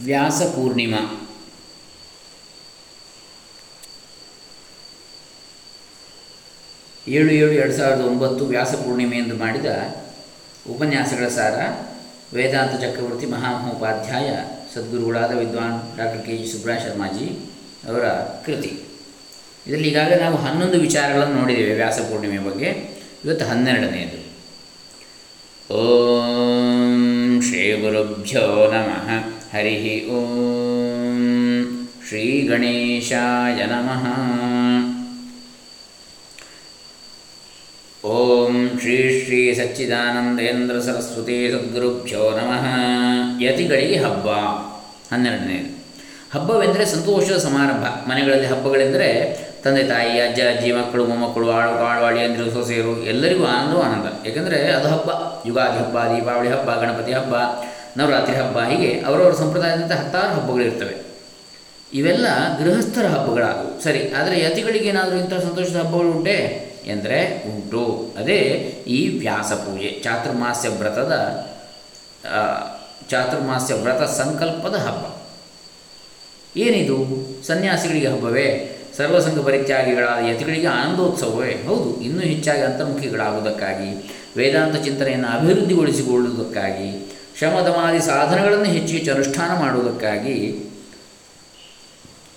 ವ್ಯಾಸ ಪೂರ್ಣಿಮಾ. ಏಳು ಏಳು ಎರಡು ಸಾವಿರದ ಒಂಬತ್ತು ವ್ಯಾಸ ಪೂರ್ಣಿಮೆಯೆಂದು ಮಾಡಿದ ಉಪನ್ಯಾಸಗಳ ಸಾರ ವೇದಾಂತ ಚಕ್ರವರ್ತಿ ಮಹಾಮಹೋಪಾಧ್ಯಾಯ ಸದ್ಗುರುಗಳಾದ ವಿದ್ವಾನ್ doctor K G Subraha Sharmaji ಅವರ ಕೃತಿ. ಇದರಲ್ಲಿ ಈಗಾಗಲೇ ನಾವು ಹನ್ನೊಂದು ವಿಚಾರಗಳನ್ನು ನೋಡಿದ್ದೇವೆ ವ್ಯಾಸ ಪೂರ್ಣಿಮೆ ಬಗ್ಗೆ. ಇವತ್ತು ಹನ್ನೆರಡನೆಯದು. ಓಂ ಶ್ರೀ ಗುರುಭ್ಯೋ ನಮಃ. ಹರಿ ಓಂ ಶ್ರೀ ಗಣೇಶಾಯ ನಮಃ ಓಂ ಶ್ರೀ ಶ್ರೀ ಸಚ್ಚಿದಾನಂದೇಂದ್ರ ಸರಸ್ವತಿ ಸದ್ಗುರುಭ್ಯೋ ನಮಃ ಯತಿಗಳಿಗೆ ಹಬ್ಬ ಹನ್ನೆರಡನೇದು ಹಬ್ಬವೆಂದರೆ ಸಂತೋಷದ ಸಮಾರಂಭ. ಮನೆಗಳಲ್ಲಿ ಹಬ್ಬಗಳೆಂದರೆ ತಂದೆ, ತಾಯಿ, ಅಜ್ಜ, ಅಜ್ಜಿ, ಮಕ್ಕಳು, ಮೊಮ್ಮಕ್ಕಳು, ಆಳು, ಕಾಳುವಾಳಿ, ಅಂದರೆ, ಸೊಸೆಯರು ಎಲ್ಲರಿಗೂ ಆನಂದವೂ ಆನಂದ. ಏಕೆಂದರೆ ಅದು ಹಬ್ಬ. ಯುಗಾದಿ ಹಬ್ಬ, ದೀಪಾವಳಿ ಹಬ್ಬ, ಗಣಪತಿ ಹಬ್ಬ ನವರಾತ್ರಿ ಹಬ್ಬ, ಹೀಗೆ ಅವರವರ ಸಂಪ್ರದಾಯದಂತೆ ಹತ್ತಾರು ಹಬ್ಬಗಳಿರ್ತವೆ ಇವೆಲ್ಲ ಗೃಹಸ್ಥರ ಹಬ್ಬಗಳಾದವು. ಸರಿ, ಆದರೆ ಯತಿಗಳಿಗೆ ಏನಾದರೂ ಇಂಥ ಸಂತೋಷದ ಹಬ್ಬಗಳು ಉಂಟೆ? ಎಂದರೆ ಉಂಟು. ಅದೇ ಈ ವ್ಯಾಸ ಪೂಜೆ, ಚಾತುರ್ಮಾಸ್ಯ ವ್ರತದ ಚಾತುರ್ಮಾಸ್ಯ ವ್ರತ ಸಂಕಲ್ಪದ ಹಬ್ಬ. ಏನಿದು? ಸನ್ಯಾಸಿಗಳಿಗೆ ಹಬ್ಬವೇ? ಸರ್ವಸಂಘ ಪರಿತ್ಯಾಗಿಗಳಾದ ಯತಿಗಳಿಗೆ ಆನಂದೋತ್ಸವವೇ? ಹೌದು, ಇನ್ನೂ ಹೆಚ್ಚಾಗಿ ಅಂತರ್ಮುಖಿಗಳಾಗುವುದಕ್ಕಾಗಿ, ವೇದಾಂತ ಚಿಂತನೆಯನ್ನು ಅಭಿವೃದ್ಧಿಗೊಳಿಸಿಕೊಳ್ಳುವುದಕ್ಕಾಗಿ. ಶಮದಮಾದಿ ಸಾಧನಗಳನ್ನು ಹೆಚ್ಚು ಹೆಚ್ಚು ಅನುಷ್ಠಾನ ಮಾಡುವುದಕ್ಕಾಗಿ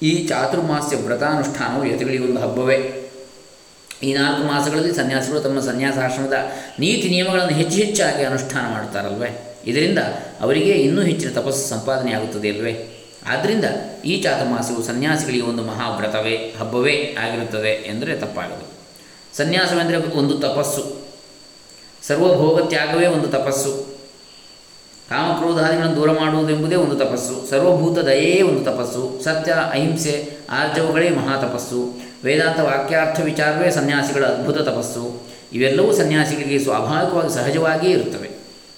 ಈ ಚಾತುರ್ಮಾಸ್ಯ ವ್ರತಾನುಷ್ಠಾನವು ಯತಿಗಳಿಗೊಂದು ಹಬ್ಬವೇ. ಈ ನಾಲ್ಕು ಮಾಸಗಳಲ್ಲಿ ಸನ್ಯಾಸಿಗಳು ತಮ್ಮ ಸನ್ಯಾಸಾಶ್ರಮದ ನೀತಿ ನಿಯಮಗಳನ್ನು ಹೆಚ್ಚು ಹೆಚ್ಚಾಗಿ ಅನುಷ್ಠಾನ ಮಾಡುತ್ತಾರಲ್ವೇ? ಇದರಿಂದ ಅವರಿಗೆ ಇನ್ನೂ ಹೆಚ್ಚಿನ ತಪಸ್ಸು ಸಂಪಾದನೆ ಆಗುತ್ತದೆ ಅಲ್ವೇ? ಆದ್ದರಿಂದ ಈ ಚಾತುರ್ಮಾಸವು ಸನ್ಯಾಸಿಗಳಿಗೆ ಒಂದು ಮಹಾವ್ರತವೇ, ಹಬ್ಬವೇ ಆಗಿರುತ್ತದೆ ಎಂದರೆ ತಪ್ಪಾಗದು. ಸನ್ಯಾಸವೆಂದರೆ ಒಂದು ತಪಸ್ಸು. ಸರ್ವಭೋಗ ತ್ಯಾಗವೇ ಒಂದು ತಪಸ್ಸು. ಕಾಮಕ್ರೋಧಾದಿಗಳನ್ನು ದೂರ ಮಾಡುವುದೆಂಬುದೇ ಒಂದು ತಪಸ್ಸು. ಸರ್ವಭೂತ ದಯೆಯೇ ಒಂದು ತಪಸ್ಸು. ಸತ್ಯ, ಅಹಿಂಸೆ, ಆರ್ಜವಗಳೇ ಮಹಾತಪಸ್ಸು ವೇದಾಂತ ವಾಕ್ಯಾರ್ಥ ವಿಚಾರವೇ ಸನ್ಯಾಸಿಗಳ ಅದ್ಭುತ ತಪಸ್ಸು. ಇವೆಲ್ಲವೂ ಸನ್ಯಾಸಿಗಳಿಗೆ ಸ್ವಾಭಾವಿಕವಾಗಿ ಸಹಜವಾಗಿಯೇ ಇರುತ್ತವೆ.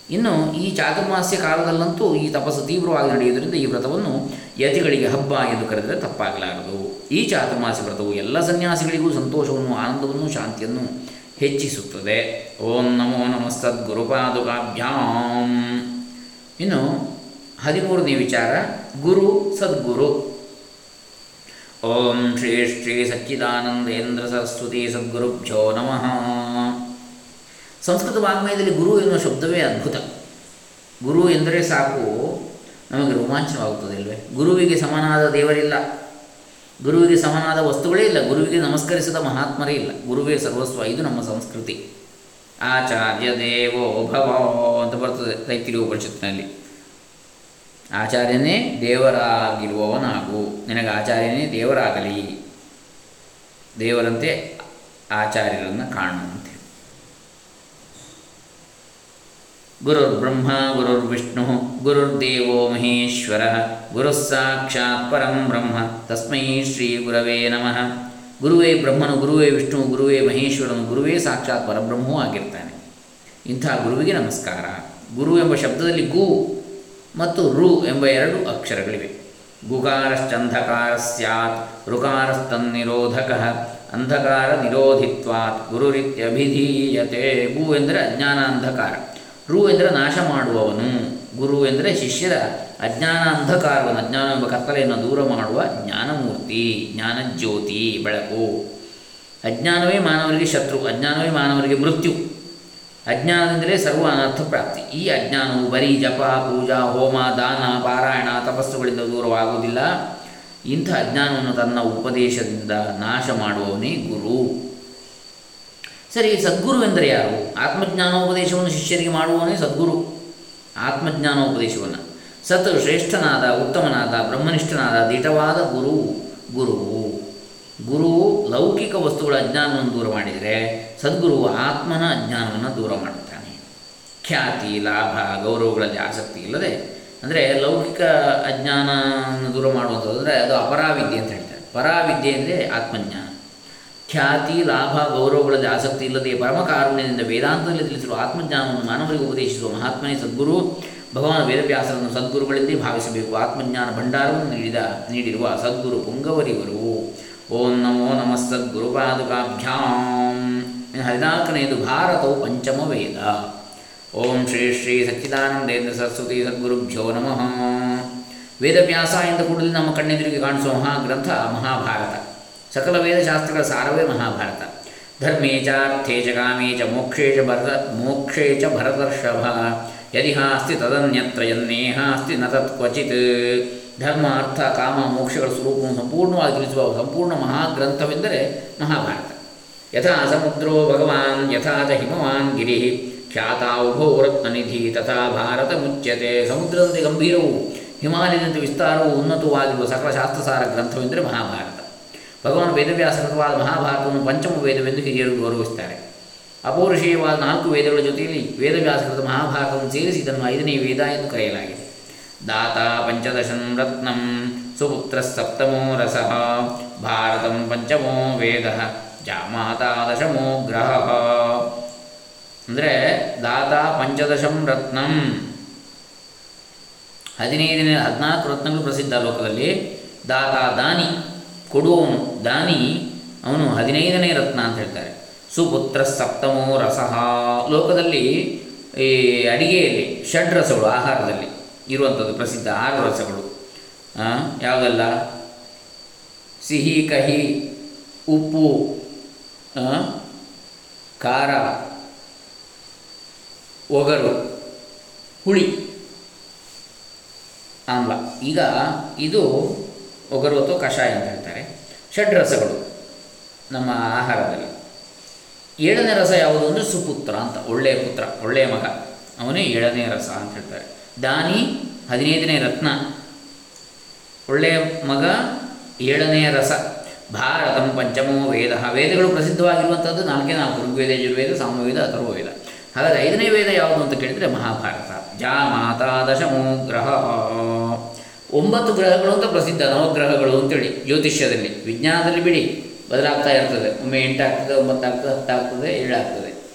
ಇನ್ನು ಈ ಚಾತುರ್ಮಾಸ್ಯ ಕಾಲದಲ್ಲಂತೂ ಈ ತಪಸ್ಸು ತೀವ್ರವಾಗಿ ನಡೆಯುವುದರಿಂದ ಈ ವ್ರತವನ್ನು ಯತಿಗಳಿಗೆ ಹಬ್ಬ ಎಂದು ಕರೆದರೆ ತಪ್ಪಾಗಲಾರದು. ಈ ಚಾತುರ್ಮಾಸ್ಯ ವ್ರತವು ಎಲ್ಲ ಸನ್ಯಾಸಿಗಳಿಗೂ ಸಂತೋಷವನ್ನು, ಆನಂದವನ್ನು, ಶಾಂತಿಯನ್ನು ಹೆಚ್ಚಿಸುತ್ತದೆ. ಓಂ ನಮೋ ನಮಸ್ತದ್ಗುರುಪಾದುಕಾಭ್ಯಾಂ ಇನ್ನು ಹದಿಮೂರನೇ ವಿಚಾರ, ಗುರು ಸದ್ಗುರು. ಓಂ ಶ್ರೀ ಶ್ರೀ ಸಚ್ಚಿದಾನಂದೇಂದ್ರ ಸರಸ್ವತಿ ಸದ್ಗುರುಭ್ಯೋ ನಮಃ. ಸಂಸ್ಕೃತ ವಾಗ್ಮಯದಲ್ಲಿ ಗುರು ಎನ್ನುವ ಶಬ್ದವೇ ಅದ್ಭುತ. ಗುರು ಎಂದರೆ ಸಾಕು, ನಮಗೆ ರೋಮಾಂಚನವಾಗುತ್ತದೆ ಇಲ್ವೇ ಗುರುವಿಗೆ ಸಮನಾದ ದೇವರಿಲ್ಲ. ಗುರುವಿಗೆ ಸಮನಾದ ವಸ್ತುಗಳೇ ಇಲ್ಲ. ಗುರುವಿಗೆ ನಮಸ್ಕರಿಸದ ಮಹಾತ್ಮರೇ ಇಲ್ಲ. ಗುರುವೇ ಸರ್ವಸ್ವ, ಇದು ನಮ್ಮ ಸಂಸ್ಕೃತಿ. ಆಚಾರ್ಯ ದೇವೋ ಭವ ಅಂತ ಬರ್ತದೆ ತೈತಿರಿ ಉಪನಿಷತ್ತಿನಲ್ಲಿ ಆಚಾರ್ಯನೇ ದೇವರಾಗಿರುವವನಾಗು. ನಿನಗೆ ಆಚಾರ್ಯನೇ ದೇವರಾಗಲಿ. ದೇವರಂತೆ ಆಚಾರ್ಯರನ್ನು ಕಾಣು ಅಂತೇಳಿ ಗುರುರ್ಬ್ರಹ್ಮ ಗುರುರ್ವಿಷ್ಣು ಗುರುರ್ದೇವೋ ಮಹೇಶ್ವರ. ಗುರುಃ ಸಾಕ್ಷಾತ್ ಪರಂ ಬ್ರಹ್ಮ. ತಸ್ಮೈ ಶ್ರೀ ಗುರವೇ ನಮಃ. ಗುರುವೇ ಬ್ರಹ್ಮನು, ಗುರುವೇ ವಿಷ್ಣು, ಗುರುವೇ ಮಹೇಶ್ವರನು, ಗುರುವೇ ಸಾಕ್ಷಾತ್ ಪರಬ್ರಹ್ಮವೂ ಆಗಿರ್ತಾನೆ. ಇಂಥ ಗುರುವಿಗೆ ನಮಸ್ಕಾರ. ಗುರು ಎಂಬ ಶಬ್ದದಲ್ಲಿ ಗು ಮತ್ತು ರು ಎಂಬ ಎರಡು ಅಕ್ಷರಗಳಿವೆ. ಗುಕಾರಶ್ಚಂಧಕಾರ ಸ್ಯಾತ್ ಋಕಾರಸ್ತನ್ನಿರೋಧಕ, ಅಂಧಕಾರ ನಿರೋಧಿತ್ವಾತ್, ಗುರುರಿತ್ಯಭಿಧೀಯತೆ. ಗು ಎಂದರೆ ಅಜ್ಞಾನ ಅಂಧಕಾರ. ರು ಎಂದರೆ ನಾಶ ಮಾಡುವವನು. ಗುರು ಎಂದರೆ ಶಿಷ್ಯರ ಅಜ್ಞಾನ ಅಂಧಕಾರವನ್ನು ಅಜ್ಞಾನ ಎಂಬ ಕತ್ತಲೆಯನ್ನು ದೂರ ಮಾಡುವ ಜ್ಞಾನಮೂರ್ತಿ, ಜ್ಞಾನಜ್ಯೋತಿ, ಬೆಳಕು. ಅಜ್ಞಾನವೇ ಮಾನವರಿಗೆ ಶತ್ರು, ಅಜ್ಞಾನವೇ ಮಾನವರಿಗೆ ಮೃತ್ಯು. ಅಜ್ಞಾನದಿಂದಲೇ ಸರ್ವ ಅನರ್ಥ ಪ್ರಾಪ್ತಿ. ಈ ಅಜ್ಞಾನವು ಬರೀ ಜಪ, ಪೂಜಾ, ಹೋಮ, ದಾನ, ಪಾರಾಯಣ ತಪಸ್ಸುಗಳಿಂದ ದೂರವಾಗುವುದಿಲ್ಲ. ಇಂಥ ಅಜ್ಞಾನವನ್ನು ತನ್ನ ಉಪದೇಶದಿಂದ ನಾಶ ಮಾಡುವವನೇ ಗುರು. ಸರಿ, ಸದ್ಗುರು ಎಂದರೆ ಯಾರು? ಆತ್ಮಜ್ಞಾನೋಪದೇಶವನ್ನು ಶಿಷ್ಯರಿಗೆ ಮಾಡುವವನೇ ಸದ್ಗುರು. ಆತ್ಮಜ್ಞಾನೋಪದೇಶವನ್ನು. ಸತ್ ಶ್ರೇಷ್ಠನಾದ, ಉತ್ತಮನಾದ, ಬ್ರಹ್ಮನಿಷ್ಠನಾದ, ದಿಟವಾದ ಗುರು ಗುರುವು ಗುರು ಲೌಕಿಕ ವಸ್ತುಗಳ ಅಜ್ಞಾನವನ್ನು ದೂರ ಮಾಡಿದರೆ ಸದ್ಗುರು ಆತ್ಮನ ಅಜ್ಞಾನವನ್ನು ದೂರ ಮಾಡುತ್ತಾನೆ. ಖ್ಯಾತಿ, ಲಾಭ, ಗೌರವಗಳಲ್ಲಿ ಆಸಕ್ತಿ ಇಲ್ಲದೆ, ಅಂದರೆ ಲೌಕಿಕ ಅಜ್ಞಾನವನ್ನು ದೂರ ಮಾಡುವಂಥದ್ದು ಅಂದರೆ ಅದು ಅಪರಾವಿದ್ಯೆ ಅಂತ ಹೇಳ್ತಾರೆ. ಪರಾವಿದ್ಯೆ ಅಂದರೆ ಆತ್ಮಜ್ಞಾನ. ಖ್ಯಾತಿ, ಲಾಭ, ಗೌರವಗಳಲ್ಲಿ ಆಸಕ್ತಿ ಇಲ್ಲದೆ ಪರಮಕಾರುಣ್ಯದಿಂದ ವೇದಾಂತದಲ್ಲಿ ತಿಳಿಸಿರುವ ಆತ್ಮಜ್ಞಾನವನ್ನು ಮಾನವರಿಗೆ ಉಪದೇಶಿಸುವ ಮಹಾತ್ಮನೇ ಸದ್ಗುರು. ಭಗವಾನ್ ವೇದವ್ಯಾಸರನ್ನು ಸದ್ಗುರುಗಳೆಂದೇ ಭಾವಿಸಬೇಕು. ಆತ್ಮಜ್ಞಾನ ಭಂಡಾರವನ್ನು ನೀಡಿದ, ನೀಡಿರುವ ಸದ್ಗುರು ಪುಂಗವರಿವರು ಓಂ ನಮೋ ನಮಃ ಸದ್ಗುರುಪಾದುಕಾಭ್ಯಾಂ. ಪಾದುಕಾಭ್ಯಾಂ ಹದಿನಾಲ್ಕನೆಯದು, ಭಾರತವು ಪಂಚಮ ವೇದ. ಓಂ ಶ್ರೀ ಶ್ರೀ ಸಚ್ಚಿದಾನಂದೇಂದ್ರ ಸರಸ್ವತಿ ಸದ್ಗುರುಭ್ಯೋ ನಮಃ. ವೇದವ್ಯಾಸ ಎಂದ ಕೂಡಲೇ ನಮ್ಮ ಕಣ್ಣೆದುರಿಗೆ ಕಾಣಿಸುವ ಮಹಾಗ್ರಂಥ ಮಹಾಭಾರತ. ಸಕಲ ವೇದಶಾಸ್ತ್ರಗಳ ಸಾರವೇ ಮಹಾಭಾರತ. ಧರ್ಮೇ ಚ ಅರ್ಥೇ ಚ ಕಾಮೇ ಚ ಮೋಕ್ಷೇ ಚ ಭರತ, ಮೋಕ್ಷೇ ಚ ಭರತರ್ಷಭ. ಯದಿಹಾಸ್ತಿ ತದನ್ಯತ್ರ ಯನ್ನೇಹಾಸ್ತಿ ನ ತತ್ ಕ್ವಚಿತ್. ಧರ್ಮ ಅರ್ಥ ಕಾಮ, ಮೋಕ್ಷಗಳ ಸ್ವರೂಪವನ್ನು ಸಂಪೂರ್ಣವಾಗಿ ತಿಳಿಸುವ ಸಂಪೂರ್ಣ ಮಹಾಗ್ರಂಥವೆಂದರೆ ಮಹಾಭಾರತ. ಯಥಾ ಸಮುದ್ರೋ ಭಗವಾನ್, ಯಥಾ ಚ ಹಿಮವಾನ್ ಗಿರಿ. ಖ್ಯಾತ ಉಭೋ ರತ್ನನಿಧಿ, ತಥಾ ಭಾರತ ಮುಚ್ಯತೆ. ಸಮುದ್ರದಂತೆ ಗಂಭೀರವು, ಹಿಮಾಲಯದಂತೆ ವಿಸ್ತಾರವು ಉನ್ನತವಾಗಿರುವ ಸಕಲ ಶಾಸ್ತ್ರಸಾರ ಗ್ರಂಥವೆಂದರೆ ಮಹಾಭಾರತ. ಭಗವಾನ್ ವೇದವ್ಯಾಸಕೃತವಾದ ಮಹಾಭಾರತವನ್ನು ಪಂಚಮ ವೇದವೆಂದು ಹಿರಿಯರು ಗೌರವಿಸುತ್ತಾರೆ. ಅಪೌರುಷೇಯವಾದ ನಾಲ್ಕು ವೇದಗಳ ಜೊತೆಯಲ್ಲಿ ವೇದವ್ಯಾಸಕೃತ ಮಹಾಭಾರತವನ್ನು ಸೇರಿಸಿ ಇದನ್ನು ಐದನೇ ವೇದ ಎಂದು ಕರೆಯಲಾಗಿದೆ. ದಾತ ಪಂಚದಶಂ ರತ್ನಂ ಸುಪುತ್ರ ಸಪ್ತಮೋ ರಸ ಭಾರತಂ ಪಂಚಮೋ ವೇದ ಜಾಮಾತಾ ದಶಮೋ ಗ್ರಹ. ಅಂದರೆ ದಾತ ಪಂಚದಶಂ ರತ್ನಂ. ಹದಿನೈದನೇ ಹದಿನಾಲ್ಕು ರತ್ನಗಳು ಪ್ರಸಿದ್ಧ ಲೋಕದಲ್ಲಿ. ದಾತ ದಾನಿ, ಕೊಡುವವನು ದಾನಿ, ಅವನು ಹದಿನೈದನೇ ರತ್ನ ಅಂತ ಹೇಳ್ತಾರೆ. ಸುಪುತ್ರ ಸಪ್ತಮೋ ರಸಃ. ಲೋಕದಲ್ಲಿ ಈ ಅಡಿಗೆಯಲ್ಲಿ ಷಡ್ರಸಗಳು ಆಹಾರದಲ್ಲಿ ಇರುವಂಥದ್ದು ಪ್ರಸಿದ್ಧ ಆರು ರಸಗಳು. ಯಾವುದೆಲ್ಲ? ಸಿಹಿ, ಕಹಿ, ಉಪ್ಪು ಖಾರ, ಒಗರು, ಹುಳಿ, ಆಮ್ಲ. ಈಗ ಇದು ಒಗರು ಅಥವಾ ಕಷಾಯ ಅಂತ ಹೇಳ್ತಾರೆ. ಷಡ್ರಸಗಳು ನಮ್ಮ ಆಹಾರದಲ್ಲಿ. ಏಳನೇ ರಸ ಯಾವುದು ಅಂದರೆ ಸುಪುತ್ರ ಅಂತ, ಒಳ್ಳೆಯ ಪುತ್ರ, ಒಳ್ಳೆಯ ಮಗ. ಅವನೇ ಏಳನೇ ರಸ ಅಂತ ಹೇಳ್ತಾರೆ. ದಾನಿ, ಹದಿನೈದನೇ ರತ್ನ. ಒಳ್ಳೆಯ ಮಗ ಏಳನೆಯ ರಸ. ಭಾರತಂ ಪಂಚಮೋ ವೇದ. ವೇದಗಳು ಪ್ರಸಿದ್ಧವಾಗಿರುವಂಥದ್ದು ನಾಲ್ಕೇ ನಾಲ್ಕು, ಋಗ್ವೇದ, ಯಜುರ್ವೇದ, ಸಾಮವೇದ, ಅಥರ್ವವೇದ. ಹಾಗಾದರೆ ಐದನೇ ವೇದ ಯಾವುದು ಅಂತ ಕೇಳಿದರೆ ಮಹಾಭಾರತ. ಜಾ ಮಾತಾ ದಶಮೋ ಗ್ರಹ. ಒಂಬತ್ತು ಗ್ರಹಗಳು ಅಂತ ಪ್ರಸಿದ್ಧ ನವಗ್ರಹಗಳು ಅಂತೇಳಿ ಜ್ಯೋತಿಷ್ಯದಲ್ಲಿ, ವಿಜ್ಞಾನದಲ್ಲಿ ಬಿಡಿ. ಬದಲಾಗ್ತಾ ಇರ್ತದೆ. ಒಮ್ಮೆ ಎಂಟಾಗ್ತದೆ, ಒಂಬತ್ತಾಗ್ತದೆ, ಹತ್ತಾಗ್ತದೆ, ಏಳಾಗ್ತದೆ.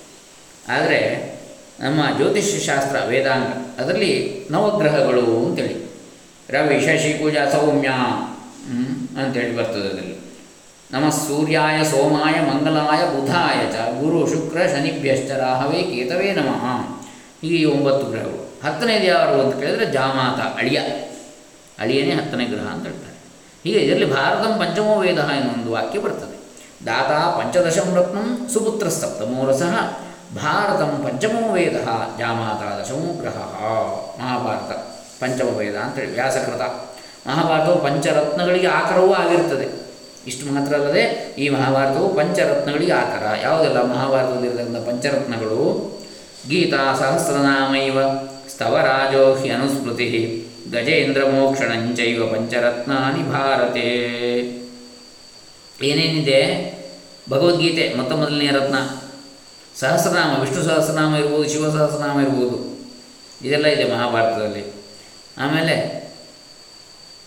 ಆದರೆ ನಮ್ಮ ಜ್ಯೋತಿಷ್ಯ ಶಾಸ್ತ್ರ ವೇದಾಂಗ, ಅದರಲ್ಲಿ ನವಗ್ರಹಗಳು ಅಂತೇಳಿ. ರವಿ ಶಶಿ ಪೂಜಾ ಸೌಮ್ಯ ಅಂತೇಳಿ ಬರ್ತದೆ ಅದರಲ್ಲಿ. ನಮ ಸೂರ್ಯಾಯ, ಸೋಮಾಯ, ಮಂಗಲಾಯ, ಬುಧಾಯ ಚ, ಗುರು, ಶುಕ್ರ, ಶನಿಭ್ಯಶ್ಚ, ರಾಹವೇ, ಕೇತವೇ ನಮಃ. ಈ ಒಂಬತ್ತು ಗ್ರಹಗಳು. ಹತ್ತನೇದು ಯಾರು ಅಂತ ಕೇಳಿದರೆ ಜಾಮಾತ, ಅಳಿಯ. ಅಳಿಯನೇ ಹತ್ತನೇ ಗ್ರಹ ಅಂತ ಹೇಳ್ತಾರೆ. ಹೀಗೆ ಇದರಲ್ಲಿ ಭಾರತಂ ಪಂಚಮೋ ವೇದ ಎನ್ನುವೊಂದು ವಾಕ್ಯ ಬರ್ತದೆ. ದಾತ ಪಂಚದಶಂ ರತ್ನಂ ಸುಪುತ್ರ ಸಪ್ತಮೋ ರಸಃ ಭಾರತಂ ಪಂಚಮೋ ವೇದ ಜಾಮಾತ ದಶಮೋ ಗ್ರಹ. ಮಹಾಭಾರತ ಪಂಚಮ ವೇದ ಅಂತೇಳಿ ವ್ಯಾಸಕೃತ. ಮಹಾಭಾರತವು ಪಂಚರತ್ನಗಳಿಗೆ ಆಕರವೂ ಆಗಿರ್ತದೆ. ಇಷ್ಟು ಮಾತ್ರ ಅಲ್ಲದೆ, ಈ ಮಹಾಭಾರತವು ಪಂಚರತ್ನಗಳಿಗೆ ಆಕರ. ಯಾವುದೆಲ್ಲ ಮಹಾಭಾರತದಲ್ಲಿರತಕ್ಕಂಥ ಪಂಚರತ್ನಗಳು? ಗೀತಾ ಸಹಸ್ರನಾಮೈವ ಸ್ತವರಾಜೋ ಹಿ ಅನುಸ್ಮೃತಿ. ಗಜೇಂದ್ರ ಮೋಕ್ಷಣಂಚೈವ ಪಂಚರತ್ನಾನಿ ಭಾರತೆ. ಏನೇನಿದೆ? ಭಗವದ್ಗೀತೆ ಮೊತ್ತ ಮೊದಲನೆಯ ರತ್ನ. ಸಹಸ್ರನಾಮ, ವಿಷ್ಣು ಸಹಸ್ರನಾಮ ಇರ್ಬೋದು, ಶಿವ ಸಹಸ್ರನಾಮ ಇರ್ಬೋದು. ಇದೆಲ್ಲ ಇದೆ ಮಹಾಭಾರತದಲ್ಲಿ. ಆಮೇಲೆ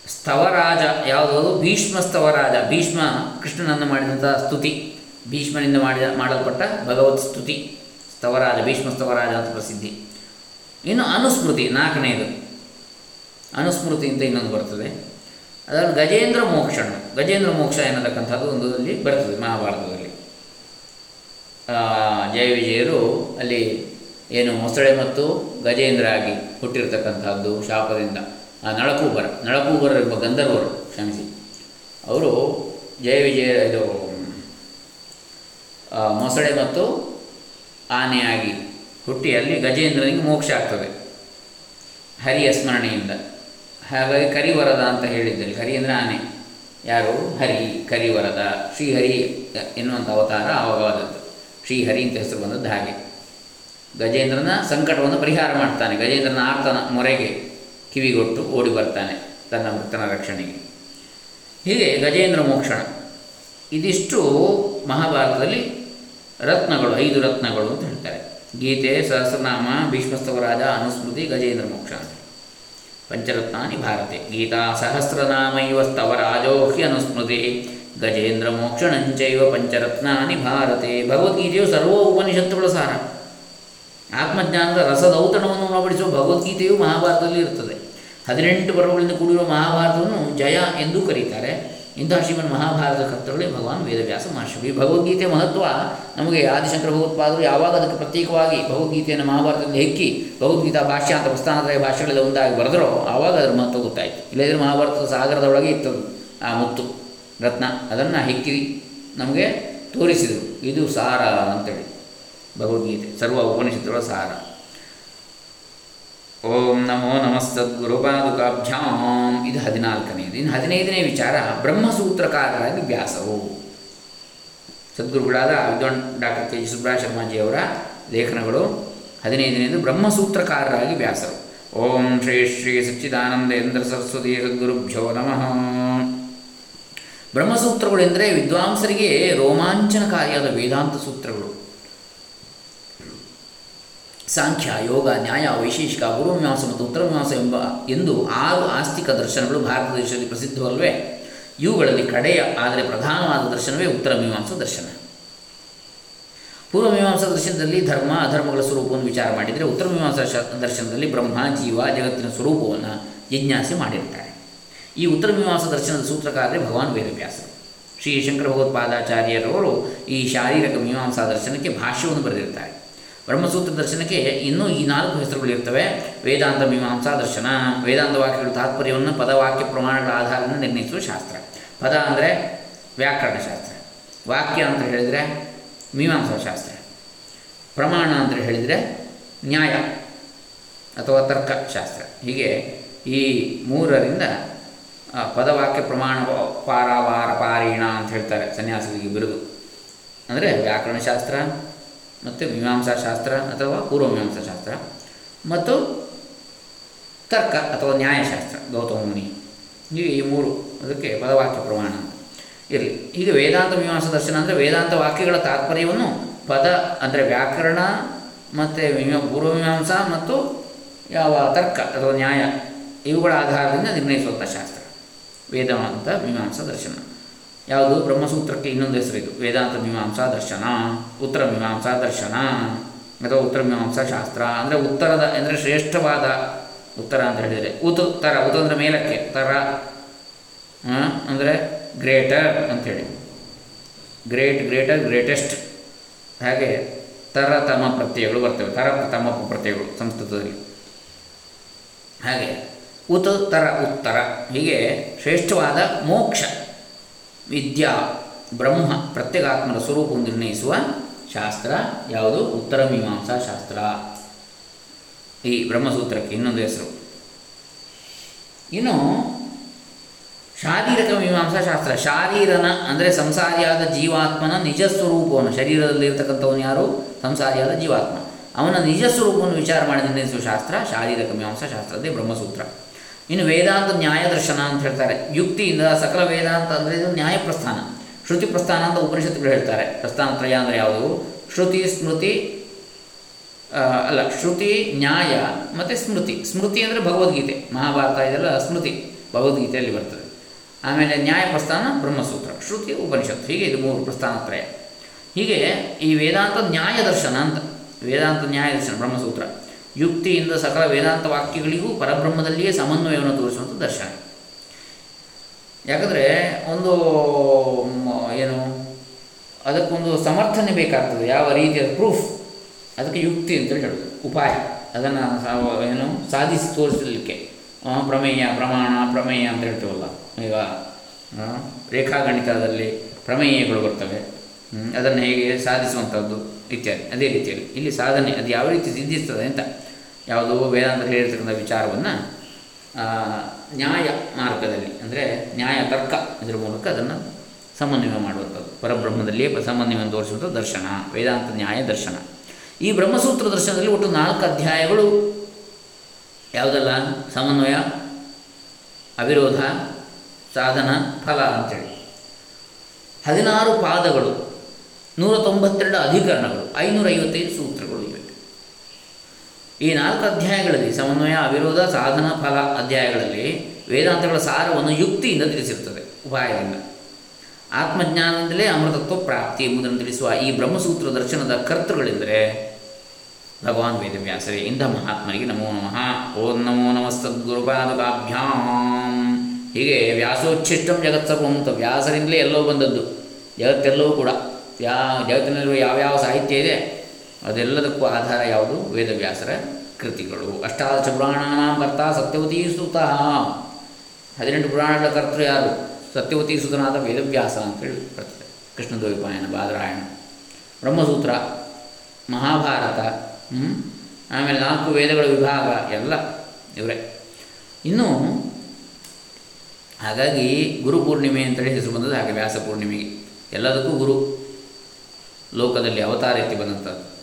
ಸ್ತವರಾಜ ಯಾವುದು ಭೀಷ್ಮ ಸ್ತವರಾಜ ಭೀಷ್ಮ ಕೃಷ್ಣನನ್ನು ಮಾಡಿದಂಥ ಸ್ತುತಿ. ಭೀಷ್ಮನಿಂದ ಮಾಡಿದ, ಮಾಡಲ್ಪಟ್ಟ ಭಗವತ್ ಸ್ತುತಿ. ಸ್ತವರಾಜ ಭೀಷ್ಮ ಸ್ತವರಾಜ ಅಂತ ಪ್ರಸಿದ್ಧಿ. ಇನ್ನು ಅನುಸ್ಮೃತಿ, ನಾಲ್ಕನೆಯದು. ಅನುಸ್ಮೃತಿ ಅಂತ ಇನ್ನೊಂದು ಬರ್ತದೆ. ಅದರಲ್ಲಿ ಗಜೇಂದ್ರ ಮೋಕ್ಷಣ. ಗಜೇಂದ್ರ ಮೋಕ್ಷ ಎನ್ನತಕ್ಕಂಥದ್ದು ಒಂದು ಅಲ್ಲಿ ಬರ್ತದೆ ಮಹಾಭಾರತದಲ್ಲಿ. ಜಯ ವಿಜಯರು ಅಲ್ಲಿ ಏನು ಮೊಸಳೆ ಮತ್ತು ಗಜೇಂದ್ರ ಆಗಿ ಹುಟ್ಟಿರ್ತಕ್ಕಂಥದ್ದು ಶಾಪದಿಂದ ಆ ನಳಕೂಬರ. ನಳಕೂಬರ ಎಂಬ ಗಂಧರ್ವರು ಕ್ಷಮಿಸಿ. ಅವರು ಜಯ ವಿಜಯ ಇದು ಮೊಸಳೆ ಮತ್ತು ಆನೆಯಾಗಿ ಹುಟ್ಟಿ ಅಲ್ಲಿ ಗಜೇಂದ್ರನಿಗೆ ಮೋಕ್ಷ ಆಗ್ತದೆ. ಹರಿಯ ಸ್ಮರಣೆಯಿಂದ. ಹಾಗಾಗಿ ಕರಿವರದ ಅಂತ ಹೇಳಿದ್ದಲ್ಲಿ, ಕರಿ ಅಂದರೆ ಆನೆ. ಯಾರು? ಹರಿ, ಕರಿವರದ. ಶ್ರೀಹರಿ ಎನ್ನುವಂಥ ಅವತಾರ ಆವಾಗವಾದದ್ದು ಶ್ರೀಹರಿ ಅಂತ ಹೆಸರು ಬಂದದ್ದು ಹಾಗೆ. ಗಜೇಂದ್ರನ ಸಂಕಟವನ್ನು ಪರಿಹಾರ ಮಾಡ್ತಾನೆ. ಗಜೇಂದ್ರನ ಆರ್ತನ ಮೊರೆಗೆ ಕಿವಿಗೊಟ್ಟು ಓಡಿ ಬರ್ತಾನೆ ತನ್ನ ಮೃತನ ರಕ್ಷಣೆಗೆ. ಹೀಗೆ ಗಜೇಂದ್ರ ಮೋಕ್ಷಣ. ಇದಿಷ್ಟು ಮಹಾಭಾರತದಲ್ಲಿ ರತ್ನಗಳು, ಐದು ರತ್ನಗಳು ಅಂತ ಹೇಳ್ತಾರೆ. ಗೀತೆ, ಸಹಸ್ರನಾಮ, ಭೀಷ್ಮಸ್ತವರಾಜ, ಅನುಸ್ಮೃತಿ, ಗಜೇಂದ್ರ ಮೋಕ್ಷ ಅಂತ. ಪಂಚರತ್ನಾನಿ ಭಾರತೆ. ಗೀತಾ ಸಹಸ್ರನಾಮೈವ ಸ್ತವ ರಾಜೋಹ್ಯ ಅನುಸ್ಮೃತಿ. ಗಜೇಂದ್ರ ಮೋಕ್ಷಣಂಚೈವ ಪಂಚರತ್ನಾನಿ ಭಾರತೆ. ಭಗವದ್ಗೀತೆಯು ಸರ್ವ ಉಪನಿಷತ್ತುಗಳ ಸಾರ. ಆತ್ಮಜ್ಞಾನದ ರಸದೌತಣವನ್ನು ಉಣಬಡಿಸುವ ಭಗವದ್ಗೀತೆಯು ಮಹಾಭಾರತದಲ್ಲಿ ಇರುತ್ತದೆ. ಹದಿನೆಂಟು ಪರ್ವಗಳಿಂದ ಕೂಡಿರುವ ಮಹಾಭಾರತವನ್ನು ಜಯ ಎಂದು ಕರೀತಾರೆ. ಇಂತಹ ಶ್ರೀಮನ್ ಮಹಾಭಾರತ ಕರ್ತರುಗಳೇ ಭಗವಾನ್ ವೇದವ್ಯಾಸ ಮಹರ್ಷಿಗಳು ಈ ಭಗವದ್ಗೀತೆ ಮಹತ್ವ ನಮಗೆ ಆದಿಶಂಕರ ಭಗವತ್ಪಾದರು ಯಾವಾಗ ಅದಕ್ಕೆ ಪ್ರತ್ಯೇಕವಾಗಿ ಭಗವದ್ಗೀತೆಯನ್ನು ಮಹಾಭಾರತದಲ್ಲಿ ಹೆಕ್ಕಿ, ಭಗವದ್ಗೀತಾ ಭಾಷ್ಯ ಅಂತ ಭಾಷೆಗಳಲ್ಲಿ ಭಾಷೆಗಳೆಲ್ಲ ಒಂದಾಗಿ ಬರೆದರೋ ಆವಾಗ ಅದರ ಮಹತ್ವ ಗೊತ್ತಾಯಿತು. ಇಲ್ಲದಿದ್ದರೆ ಮಹಾಭಾರತದ ಸಾಗರದೊಳಗೆ ಇತ್ತು ಆ ಮುತ್ತು, ರತ್ನ, ಅದನ್ನು ಹೆಕ್ಕಿ ನಮಗೆ ತೋರಿಸಿದರು. ಇದು ಸಾರ ಅಂತೇಳಿ ಭಗವದ್ಗೀತೆ, ಸರ್ವ ಉಪನಿಷತ್ತುಗಳ ಸಾರ. ಓಂ ನಮೋ ನಮಸ್ತದ್ಗುರುಪಾದುಕಾಭ್ಯಾಂ ಇದು ಹದಿನಾಲ್ಕನೇದು ಇನ್ನು ಹದಿನೈದನೇ ವಿಚಾರ, ಬ್ರಹ್ಮಸೂತ್ರಕಾರರಾಗಿ ವ್ಯಾಸವು. ಸದ್ಗುರುಗಳಾದ ವಿದ್ವಾನ್ ಡಾಕ್ಟರ್ ಕೆ ಜಿ ಸುಬ್ರಹ ಶರ್ಮಾಜಿಯವರ ಲೇಖನಗಳು ಹದಿನೈದನೇದು ಬ್ರಹ್ಮಸೂತ್ರಕಾರರಾಗಿ ವ್ಯಾಸರು. ಓಂ ಶ್ರೀ ಶ್ರೀ ಸಚ್ಚಿದಾನಂದೇಂದ್ರ ಸರಸ್ವತಿ ಸದ್ಗುರುಭ್ಯೋ ನಮಃ. ಬ್ರಹ್ಮಸೂತ್ರಗಳೆಂದರೆ ವಿದ್ವಾಂಸರಿಗೆ ರೋಮಾಂಚನಕಾರಿಯಾದ ವೇದಾಂತ ಸೂತ್ರಗಳು. ಸಾಂಖ್ಯ, ಯೋಗ, ನ್ಯಾಯ, ವೈಶೇಷಿಕ ಪೂರ್ವಮೀಮಾಂಸ ಮತ್ತು ಉತ್ತರಮೀಮಾಂಸ ಎಂಬ ಎಂದು ಆರು ಆಸ್ತಿಕ ದರ್ಶನಗಳು ಭಾರತ ದೇಶದಲ್ಲಿ ಪ್ರಸಿದ್ಧವಲ್ವೇ ಇವುಗಳಲ್ಲಿ ಕಡೆಯ ಆದರೆ ಪ್ರಧಾನವಾದ ದರ್ಶನವೇ ಉತ್ತರ ಮೀಮಾಂಸ ದರ್ಶನ. ಪೂರ್ವಮೀಮಾಂಸಾ ದರ್ಶನದಲ್ಲಿ ಧರ್ಮ, ಅಧರ್ಮಗಳ ಸ್ವರೂಪವನ್ನು ವಿಚಾರ ಮಾಡಿದರೆ ಉತ್ತರ ಮೀಮಾಂಸಾ ದರ್ಶನದಲ್ಲಿ ಬ್ರಹ್ಮ, ಜೀವ, ಜಗತ್ತಿನ ಸ್ವರೂಪವನ್ನು ಜಿಜ್ಞಾಸೆ ಮಾಡಿರ್ತಾರೆ. ಈ ಉತ್ತರ ಮೀಮಾಂಸಾ ದರ್ಶನದ ಸೂತ್ರಕಾರರೇ ಭಗವಾನ್ ವೇದವ್ಯಾಸರು. ಶ್ರೀ ಶಂಕರ ಭಗವತ್ಪಾದಾಚಾರ್ಯರವರು ಈ ಶಾರೀರಿಕ ಮೀಮಾಂಸಾ ದರ್ಶನಕ್ಕೆ ಭಾಷ್ಯವನ್ನು ಬರೆದಿರ್ತಾರೆ. ಬ್ರಹ್ಮಸೂತ್ರ ದರ್ಶನಕ್ಕೆ ಇನ್ನೂ ಈ ನಾಲ್ಕು ಹೆಸರುಗಳಿರ್ತವೆ ವೇದಾಂತ ಮೀಮಾಂಸಾ ದರ್ಶನ, ವೇದಾಂತ ವಾಕ್ಯಗಳ ತಾತ್ಪರ್ಯವನ್ನು ಪದವಾಕ್ಯ ಪ್ರಮಾಣಗಳ ಆಧಾರದಿಂದ ನಿರ್ಣಯಿಸುವ ಶಾಸ್ತ್ರ. ಪದ ಅಂದರೆ ವ್ಯಾಕರಣ ಶಾಸ್ತ್ರ. ವಾಕ್ಯ ಅಂತ ಹೇಳಿದರೆ ಮೀಮಾಂಸಾ ಶಾಸ್ತ್ರ. ಪ್ರಮಾಣ ಅಂತ ಹೇಳಿದರೆ ನ್ಯಾಯ ಅಥವಾ ತರ್ಕಶಾಸ್ತ್ರ ಹೀಗೆ ಈ ಮೂರರಿಂದ ಪದವಾಕ್ಯ ಪ್ರಮಾಣ ಪಾರಾವಾರ ಪಾರೀಣ ಅಂತ ಹೇಳ್ತಾರೆ ಸನ್ಯಾಸಿಗಳಿಗೆ ಬಿರುದು. ಅಂದರೆ ವ್ಯಾಕರಣಶಾಸ್ತ್ರ ಮತ್ತು ಮೀಮಾಂಸಾಶಾಸ್ತ್ರ ಅಥವಾ ಪೂರ್ವಮೀಮಾಂಸಾಶಾಸ್ತ್ರ ಮತ್ತು ತರ್ಕ ಅಥವಾ ನ್ಯಾಯಶಾಸ್ತ್ರ, ಗೌತಮ ಮುನಿ. ಈ ಮೂರು ಅದಕ್ಕೆ ಪದವಾಕ್ಯ ಪ್ರಮಾಣ ಅಂತ. ಇರಲಿ. ಈಗ ವೇದಾಂತ ಮೀಮಾಂಸಾ ದರ್ಶನ ಅಂದರೆ ವೇದಾಂತ ವಾಕ್ಯಗಳ ತಾತ್ಪರ್ಯವನ್ನು ಪದ ಅಂದರೆ ವ್ಯಾಕರಣ ಮತ್ತು ಮೀಮಾ, ಪೂರ್ವಮೀಮಾಂಸಾ ಮತ್ತು ಯಾವ ತರ್ಕ ಅಥವಾ ನ್ಯಾಯ ಇವುಗಳ ಆಧಾರದಿಂದ ನಿರ್ಣಯಿಸುವಂಥ ಶಾಸ್ತ್ರ. ವೇದಾಂತ ಮೀಮಾಂಸಾ ದರ್ಶನ. ಯಾವುದು? ಬ್ರಹ್ಮಸೂತ್ರಕ್ಕೆ ಇನ್ನೊಂದು ಹೆಸರು ಇದು. ವೇದಾಂತ ಮೀಮಾಂಸಾ ದರ್ಶನ, ಉತ್ತರ ಮೀಮಾಂಸಾ ದರ್ಶನ, ಅಥವಾ ಉತ್ತರ ಮೀಮಾಂಸಾ ಶಾಸ್ತ್ರ. ಅಂದರೆ ಉತ್ತರದ, ಅಂದರೆ ಶ್ರೇಷ್ಠವಾದ ಉತ್ತರ ಅಂತ ಹೇಳಿದರೆ. ಉತ್ ತರ ಉತ್ ಅಂದರೆ ಮೇಲಕ್ಕೆ. ತರ ಅಂದರೆ ಗ್ರೇಟರ್ ಅಂಥೇಳಿ ಗ್ರೇಟ್, ಗ್ರೇಟರ್, ಗ್ರೇಟೆಸ್ಟ್. ಹಾಗೆ ತರತಮ ಪ್ರತ್ಯಯಗಳು ಬರ್ತವೆ. ತರ, ತಮ ಪ್ರತ್ಯಯಗಳು ಸಂಸ್ಕೃತದಲ್ಲಿ. ಹಾಗೆ ಉತ ತರ ಉತ್ತರ. ಹೀಗೆ ಶ್ರೇಷ್ಠವಾದ ಮೋಕ್ಷ. ವಿದ್ಯಾ ಬ್ರಹ್ಮ ಪ್ರತ್ಯೇಗಾತ್ಮರ ಸ್ವರೂಪವನ್ನು ನಿರ್ಣಯಿಸುವ ಶಾಸ್ತ್ರ ಯಾವುದು? ಉತ್ತರ ಮೀಮಾಂಸಾ ಶಾಸ್ತ್ರ. ಈ ಬ್ರಹ್ಮಸೂತ್ರಕ್ಕೆ ಇನ್ನೊಂದು ಹೆಸರು. ಇನ್ನು ಶಾರೀರಿಕ ಮೀಮಾಂಸಾ ಶಾಸ್ತ್ರ. ಶಾರೀರನ ಅಂದರೆ ಸಂಸಾರಿಯಾದ ಜೀವಾತ್ಮನ ನಿಜ ಸ್ವರೂಪವನ್ನು ಶರೀರದಲ್ಲಿರ್ತಕ್ಕಂಥವನು ಯಾರು? ಸಂಸಾರಿಯಾದ ಜೀವಾತ್ಮ. ಅವನ ನಿಜ ಸ್ವರೂಪವನ್ನು ವಿಚಾರ ಮಾಡಿ ನಿರ್ಣಯಿಸುವ ಶಾಸ್ತ್ರ ಶಾರೀರಿಕ ಮೀಮಾಂಸಾ ಶಾಸ್ತ್ರ ಅದೇ ಬ್ರಹ್ಮಸೂತ್ರ. ಇನ್ನು ವೇದಾಂತ ನ್ಯಾಯ ದರ್ಶನ ಅಂತ ಹೇಳ್ತಾರೆ. ಯುಕ್ತಿಯಿಂದ ಸಕಲ ವೇದಾಂತ ಅಂದರೆ ಇದು ನ್ಯಾಯ ಪ್ರಸ್ಥಾನ. ಶ್ರುತಿ ಪ್ರಸ್ಥಾನ ಅಂತ ಉಪನಿಷತ್ತುಗಳು ಹೇಳ್ತಾರೆ. ಪ್ರಸ್ಥಾನ ತ್ರಯ ಅಂದರೆ ಯಾವುದು? ಶ್ರುತಿ, ಸ್ಮೃತಿ ಅಲ್ಲ, ಶ್ರುತಿ, ನ್ಯಾಯ ಮತ್ತು ಸ್ಮೃತಿ. ಸ್ಮೃತಿ ಅಂದರೆ ಭಗವದ್ಗೀತೆ. ಮಹಾಭಾರತ ಇದೆಲ್ಲ ಸ್ಮೃತಿ. ಭಗವದ್ಗೀತೆಯಲ್ಲಿ ಬರ್ತದೆ. ಆಮೇಲೆ ನ್ಯಾಯ ಪ್ರಸ್ಥಾನ ಬ್ರಹ್ಮಸೂತ್ರ. ಶ್ರುತಿ, ಉಪನಿಷತ್ತು. ಹೀಗೆ ಇದು ಮೂರು ಪ್ರಸ್ಥಾನತ್ರಯ ಹೀಗೆ ಈ ವೇದಾಂತ ನ್ಯಾಯ ದರ್ಶನ ಅಂತ. ವೇದಾಂತ ನ್ಯಾಯ ದರ್ಶನ ಬ್ರಹ್ಮಸೂತ್ರ. ಯುಕ್ತಿಯಿಂದ ಸಕಲ ವೇದಾಂತ ವಾಕ್ಯಗಳಿಗೂ ಪರಬ್ರಹ್ಮದಲ್ಲಿಯೇ ಸಮನ್ವಯವನ್ನು ತೋರಿಸುವಂಥ ದರ್ಶನ. ಯಾಕಂದರೆ ಒಂದು ಏನು, ಅದಕ್ಕೊಂದು ಸಮರ್ಥನೆ ಬೇಕಾಗ್ತದೆ. ಯಾವ ರೀತಿಯ ಪ್ರೂಫ್ ಅದಕ್ಕೆ ಯುಕ್ತಿ ಅಂತೇಳಿ ಹೇಳೋದು. ಉಪಾಯ. ಅದನ್ನು ಏನು, ಸಾಧಿಸಿ ತೋರಿಸಲಿಕ್ಕೆ. ಪ್ರಮೇಯ, ಪ್ರಮಾಣ, ಪ್ರಮೇಯ ಅಂತ ಹೇಳ್ತೀವಲ್ಲ. ಈಗ ರೇಖಾಗಣಿತದಲ್ಲಿ ಪ್ರಮೇಯಗಳು ಬರ್ತವೆ. ಅದನ್ನು ಹೇಗೆ ಸಾಧಿಸುವಂಥದ್ದು ಇತ್ಯಾದಿ. ಅದೇ ರೀತಿಯಲ್ಲಿ. ಇಲ್ಲಿ ಸಾಧನೆ, ಅದು ಯಾವ ರೀತಿ ಸಿದ್ಧಿಸ್ತದೆ ಅಂತ ಯಾವುದು ವೇದಾಂತ ಹೇಳಿರ್ತಕ್ಕಂಥ ವಿಚಾರವನ್ನು ನ್ಯಾಯ ಮಾರ್ಗದಲ್ಲಿ, ಅಂದರೆ ನ್ಯಾಯ ತರ್ಕ ಇದರ ಮೂಲಕ ಅದನ್ನು ಸಮನ್ವಯ ಮಾಡುವಂಥದ್ದು. ಪರಬ್ರಹ್ಮದಲ್ಲಿಯೇ ಸಮನ್ವಯ ತೋರಿಸುವಂಥ ದರ್ಶನ, ವೇದಾಂತ ನ್ಯಾಯ ದರ್ಶನ. ಈ ಬ್ರಹ್ಮಸೂತ್ರ ದರ್ಶನದಲ್ಲಿ ಒಟ್ಟು ನಾಲ್ಕು ಅಧ್ಯಾಯಗಳು. ಯಾವುದಲ್ಲ? ಸಮನ್ವಯ, ಅವಿರೋಧ, ಸಾಧನ, ಫಲ ಅಂತೇಳಿ. ಹದಿನಾರು ಪಾದಗಳು ನೂರ ತೊಂಬತ್ತೆರಡು ಅಧಿಕರಣಗಳು, ಐನೂರೈವತ್ತೈದು ಇವೆ ಈ ನಾಲ್ಕು ಅಧ್ಯಾಯಗಳಲ್ಲಿ ಸಮನ್ವಯ, ಅವಿರೋಧ, ಸಾಧನ, ಫಲ ಅಧ್ಯಾಯಗಳಲ್ಲಿ ವೇದಾಂತಗಳ ಸಾರವನ್ನು ಯುಕ್ತಿಯಿಂದ ತಿಳಿಸಿರುತ್ತದೆ ಉಪಾಯದಿಂದ. ಆತ್ಮಜ್ಞಾನದಿಂದಲೇ ಅಮೃತತ್ವ ಪ್ರಾಪ್ತಿ ಎಂಬುದನ್ನು ತಿಳಿಸುವ ಈ ಬ್ರಹ್ಮಸೂತ್ರ ದರ್ಶನದ ಕರ್ತೃಗಳೆಂದರೆ ಭಗವಾನ್ ವೇದವ್ಯಾಸರೇ. ಇಂಥ ಮಹಾತ್ಮನಿಗೆ ನಮೋ ನಮಃ. ಓಂ ನಮೋ ನಮಸ್ತದ್ಗುರುಪಾದುಕಾಭ್ಯಾಂ ಹೀಗೆ ವ್ಯಾಸೋಚ್ಛಿಷ್ಟಂ ಜಗತ್ಸರ್ವಂ ವ್ಯಾಸರಿಂದಲೇ ಎಲ್ಲೋ ಬಂದದ್ದು. ಜಗತ್ತೆಲ್ಲವೂ ಕೂಡ ಯಾ ಜಗತ್ತಿನಲ್ಲಿರುವ ಯಾವ್ಯಾವ ಸಾಹಿತ್ಯ ಇದೆ ಅದೆಲ್ಲದಕ್ಕೂ ಆಧಾರ ಯಾವುದು? ವೇದವ್ಯಾಸರ ಕೃತಿಗಳು. ಅಷ್ಟಾದಶ ಪುರಾಣಾನಾಂ ಕರ್ತ ಸತ್ಯವತೀ ಸುತ. ಹದಿನೆಂಟು ಪುರಾಣಗಳ ಕರ್ತೃ ಯಾರು? ಸತ್ಯವತಿ ಸುತನಾದ ವೇದವ್ಯಾಸ ಅಂತೇಳಿ ಬರ್ತದೆ. ಕೃಷ್ಣದ್ವೈಪಾಯನ ಬಾದರಾಯಣ. ಬ್ರಹ್ಮಸೂತ್ರ, ಮಹಾಭಾರತ? ಆಮೇಲೆ ನಾಲ್ಕು ವೇದಗಳ ವಿಭಾಗ ಎಲ್ಲ ಇವರೇ. ಇನ್ನು ಹಾಗಾಗಿ ಗುರು ಪೂರ್ಣಿಮೆ ಅಂತೇಳಿ ಹೆಸರು ಬಂದದ್ದು ಹಾಗೆ ವ್ಯಾಸ ಪೂರ್ಣಿಮೆಗೆ. ಎಲ್ಲದಕ್ಕೂ ಗುರು. ಲೋಕದಲ್ಲಿ ಅವತಾರ ಎತ್ತಿ ಬಂದಂಥದ್ದು.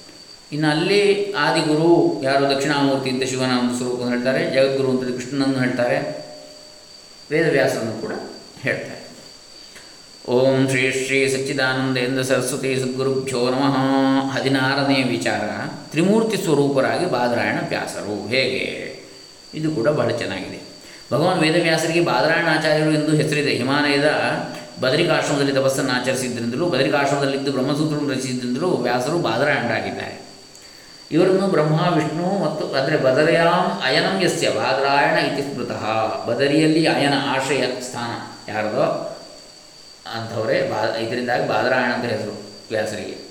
ಇನ್ನು ಅಲ್ಲಿ ಆದಿಗುರು, ಯಾರು ದಕ್ಷಿಣಾಮೂರ್ತಿ ಅಂತ ಶಿವನ ಒಂದು ಸ್ವರೂಪವನ್ನು ಹೇಳ್ತಾರೆ, ಜಗದ್ಗುರು ಅಂತ ಕೃಷ್ಣನನ್ನು ಹೇಳ್ತಾರೆ ವೇದವ್ಯಾಸವನ್ನು ಕೂಡ ಹೇಳ್ತಾರೆ. ಓಂ ಶ್ರೀ ಶ್ರೀ ಸಚ್ಚಿದಾನಂದೇಂದ್ರ ಸರಸ್ವತಿ ಸದ್ಗುರುಭ್ಯೋ ನಮಃ. ಹದಿನಾರನೇ ವಿಚಾರ, ತ್ರಿಮೂರ್ತಿ ಸ್ವರೂಪರಾಗಿ ಬಾದರಾಯಣ ವ್ಯಾಸರು, ಹೇಗೆ? ಇದು ಕೂಡ ಬಹಳ ಚೆನ್ನಾಗಿದೆ. ಭಗವಾನ್ ವೇದವ್ಯಾಸರಿಗೆ ಬಾದರಾಯಣ ಆಚಾರ್ಯರು ಎಂದು ಹೆಸರಿದೆ. ಹಿಮಾಲಯದ ಬದರಿಕಾಶ್ರಮದಲ್ಲಿ ತಪಸ್ಸನ್ನು ಆಚರಿಸಿದ್ದರಿಂದಲೂ, ಬದರಿಕಾಶ್ರಮದಲ್ಲಿದ್ದು ಬ್ರಹ್ಮಸೂತ್ರವನ್ನು ರಚಿಸಿದ್ದರಿಂದಲೂ ವ್ಯಾಸರು ಬಾದರಾಯಣರಾಗಿದ್ದಾರೆ. ಇವರನ್ನು ಬ್ರಹ್ಮ, ವಿಷ್ಣು ಮತ್ತು ಅಂದರೆ ಬದರಿಯಾಂ ಅಯನಂ ಯಸ್ಯ ಬಾದರಾಯಣ ಇತಿ ಸ್ಮೃತಃ. ಬದರಿಯಲ್ಲಿ ಅಯನ ಆಶ್ರಯ ಸ್ಥಾನ ಯಾರದೋ? ಅಂಥವರೇ ಬಾ, ಇದರಿಂದಾಗಿ ಬಾದರಾಯಣ ಅಂತ ಹೆಸರು ವ್ಯಾಸರಿಗೆ.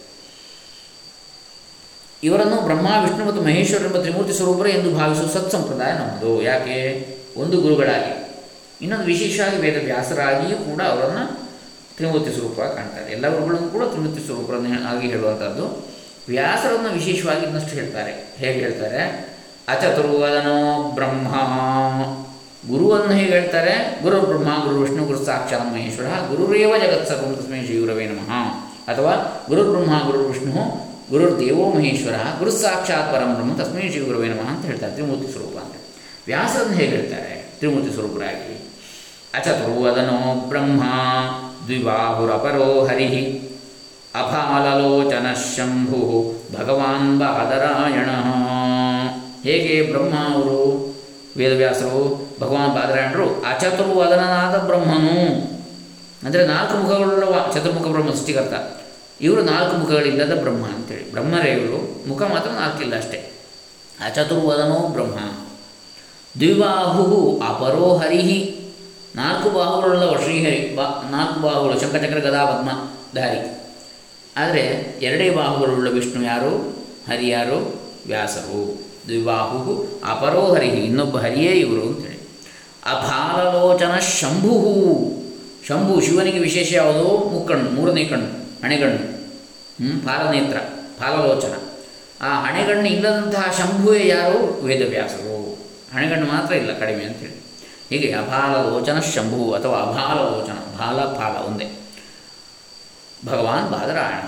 ಇವರನ್ನು ಬ್ರಹ್ಮ, ವಿಷ್ಣು ಮತ್ತು ಮಹೇಶ್ವರ ಎಂಬ ತ್ರಿಮೂರ್ತಿ ಸ್ವರೂಪರೇ ಎಂದು ಭಾವಿಸುವ ಸತ್ಸಂಪ್ರದಾಯ ನಮ್ಮದು. ಯಾಕೆ? ಒಂದು ಗುರುಗಳಾಗಿ. ಇನ್ನೊಂದು ವಿಶೇಷವಾಗಿ ವೇದ ವ್ಯಾಸರಾಗಿಯೂ ಕೂಡ ಅವರನ್ನು ತ್ರಿಮೂರ್ತಿ ಸ್ವರೂಪ ಕಾಣ್ತಾರೆ. ಎಲ್ಲ ಗುರುಗಳನ್ನು ಕೂಡ ತ್ರಿಮೂರ್ತಿ ಸ್ವರೂಪರನ್ನು ಆಗಿ ಹೇಳುವಂಥದ್ದು. ವ್ಯಾಸರನ್ನು ವಿಶೇಷವಾಗಿ ಇನ್ನಷ್ಟು ಹೇಳ್ತಾರೆ. ಹೇಗೆ ಹೇಳ್ತಾರೆ? ಅಚತುರ್ವದನೋ ಬ್ರಹ್ಮ. ಗುರುವನ್ನು ಹೇಗೆ ಹೇಳ್ತಾರೆ? ಗುರು ಬ್ರಹ್ಮ, ಗುರು ವಿಷ್ಣು, ಗುರು ಸಾಕ್ಷಾತ್ ಮಹೇಶ್ವರ ಗುರುರೇವ ಜಗತ್ಸರ್ವಂ ತಸ್ಮೈ ಶ್ರೀ ಗುರವೇ ನಮಃ. ಅಥವಾ ಗುರು ಬ್ರಹ್ಮ, ಗುರು ವಿಷ್ಣು ಗುರುರ್ದೇವೋ ಮಹೇಶ್ವರ, ಗುರು ಸಾಕ್ಷಾತ್ ಪರಂ ಬ್ರಹ್ಮ ತಸ್ಮೈ ಶ್ರೀ ಗುರವೇ ನಮಃ ಅಂತ ಹೇಳ್ತಾರೆ ತ್ರಿಮೂರ್ತಿ ಸ್ವರೂಪ ಅಂತ. ವ್ಯಾಸರನ್ನು ಹೇಗೆ ಹೇಳ್ತಾರೆ? ತ್ರಿಮೂರ್ತಿ ಸ್ವರೂಪರಾಗಿ. ಅಚತುರ್ವದನೋ ಬ್ರಹ್ಮ, ದ್ವಿಬಾಹುರಪರೋ ಹರಿ. ಅಫಾಲಲೋಚನ ಶಂಭು ಭಗವಾನ್ ಬಾದರಾಯಣ. ಹೇಗೆ ಬ್ರಹ್ಮ ಅವರು? ವೇದವ್ಯಾಸರು, ಭಗವಾನ್ ಬಾದರಾಯಣರು ಅಚತುರ್ವದನನಾದ ಬ್ರಹ್ಮನು. ಅಂದರೆ ನಾಲ್ಕು ಮುಖಗಳುಳ್ಳ ಚತುರ್ಮುಖ ಬ್ರಹ್ಮ ಸೃಷ್ಟಿಕರ್ತ. ಇವರು ನಾಲ್ಕು ಮುಖಗಳಿಲ್ಲದ ಬ್ರಹ್ಮ ಅಂತೇಳಿ. ಬ್ರಹ್ಮರೇ ಇವರು. ಮುಖ ಮಾತ್ರ ನಾಲ್ಕಿಲ್ಲ ಅಷ್ಟೇ. ಅಚತುರ್ವದನೋ ಬ್ರಹ್ಮ. ದ್ವಿಬಾಹು ಅಪರೋ ಹರಿಹಿ. ನಾಲ್ಕು ಬಾಹುಗಳುಳ್ಳವ ಶ್ರೀಹರಿ ಬಾ ನಾಲ್ಕು ಬಾಹುಗಳು ಶಂಕಚಕ್ರ ಗದಾ ಪದ್ಮಧಾರಿ ಆದರೆ ಎರಡೇ ಬಾಹುಗಳುಳ್ಳ ವಿಷ್ಣು ಯಾರು? ಹರಿ ಯಾರು? ವ್ಯಾಸರು. ದ್ವಿಬಾಹು ಅಪರೋ ಹರಿ ಇನ್ನೊಬ್ಬ ಹರಿಯೇ ಇವರು ಅಂತೇಳಿ. ಅಭಾಲಲೋಚನ ಶಂಭು ಶಂಭು ಶಿವನಿಗೆ ವಿಶೇಷ ಯಾವುದು? ಮುಕ್ಕಣ್ಣು, ಮೂರನೇ ಕಣ್ಣು, ಹಣೆಗಣ್ಣು. ಹ್ಞೂ ಫಾಲನೇತ್ರ ಫಾಲಲೋಚನ ಆ ಹಣೆಗಣ್ಣು ಇಲ್ಲದಂತಹ ಶಂಭುವೇ ಯಾರು? ವೇದವ್ಯಾಸರು. ಹಣೆಗಣ್ಣು ಮಾತ್ರ ಇಲ್ಲ, ಕಡಿಮೆ ಅಂತೇಳಿ. ಹೀಗೆ ಅಭಾಲಲೋಚನ ಶಂಭು ಅಥವಾ ಅಭಾಲಲೋಚನ ಭಾಲ ಫಾಲ ಒಂದೇ. ಭಗವಾನ್ ಬಾದರಾಯಣ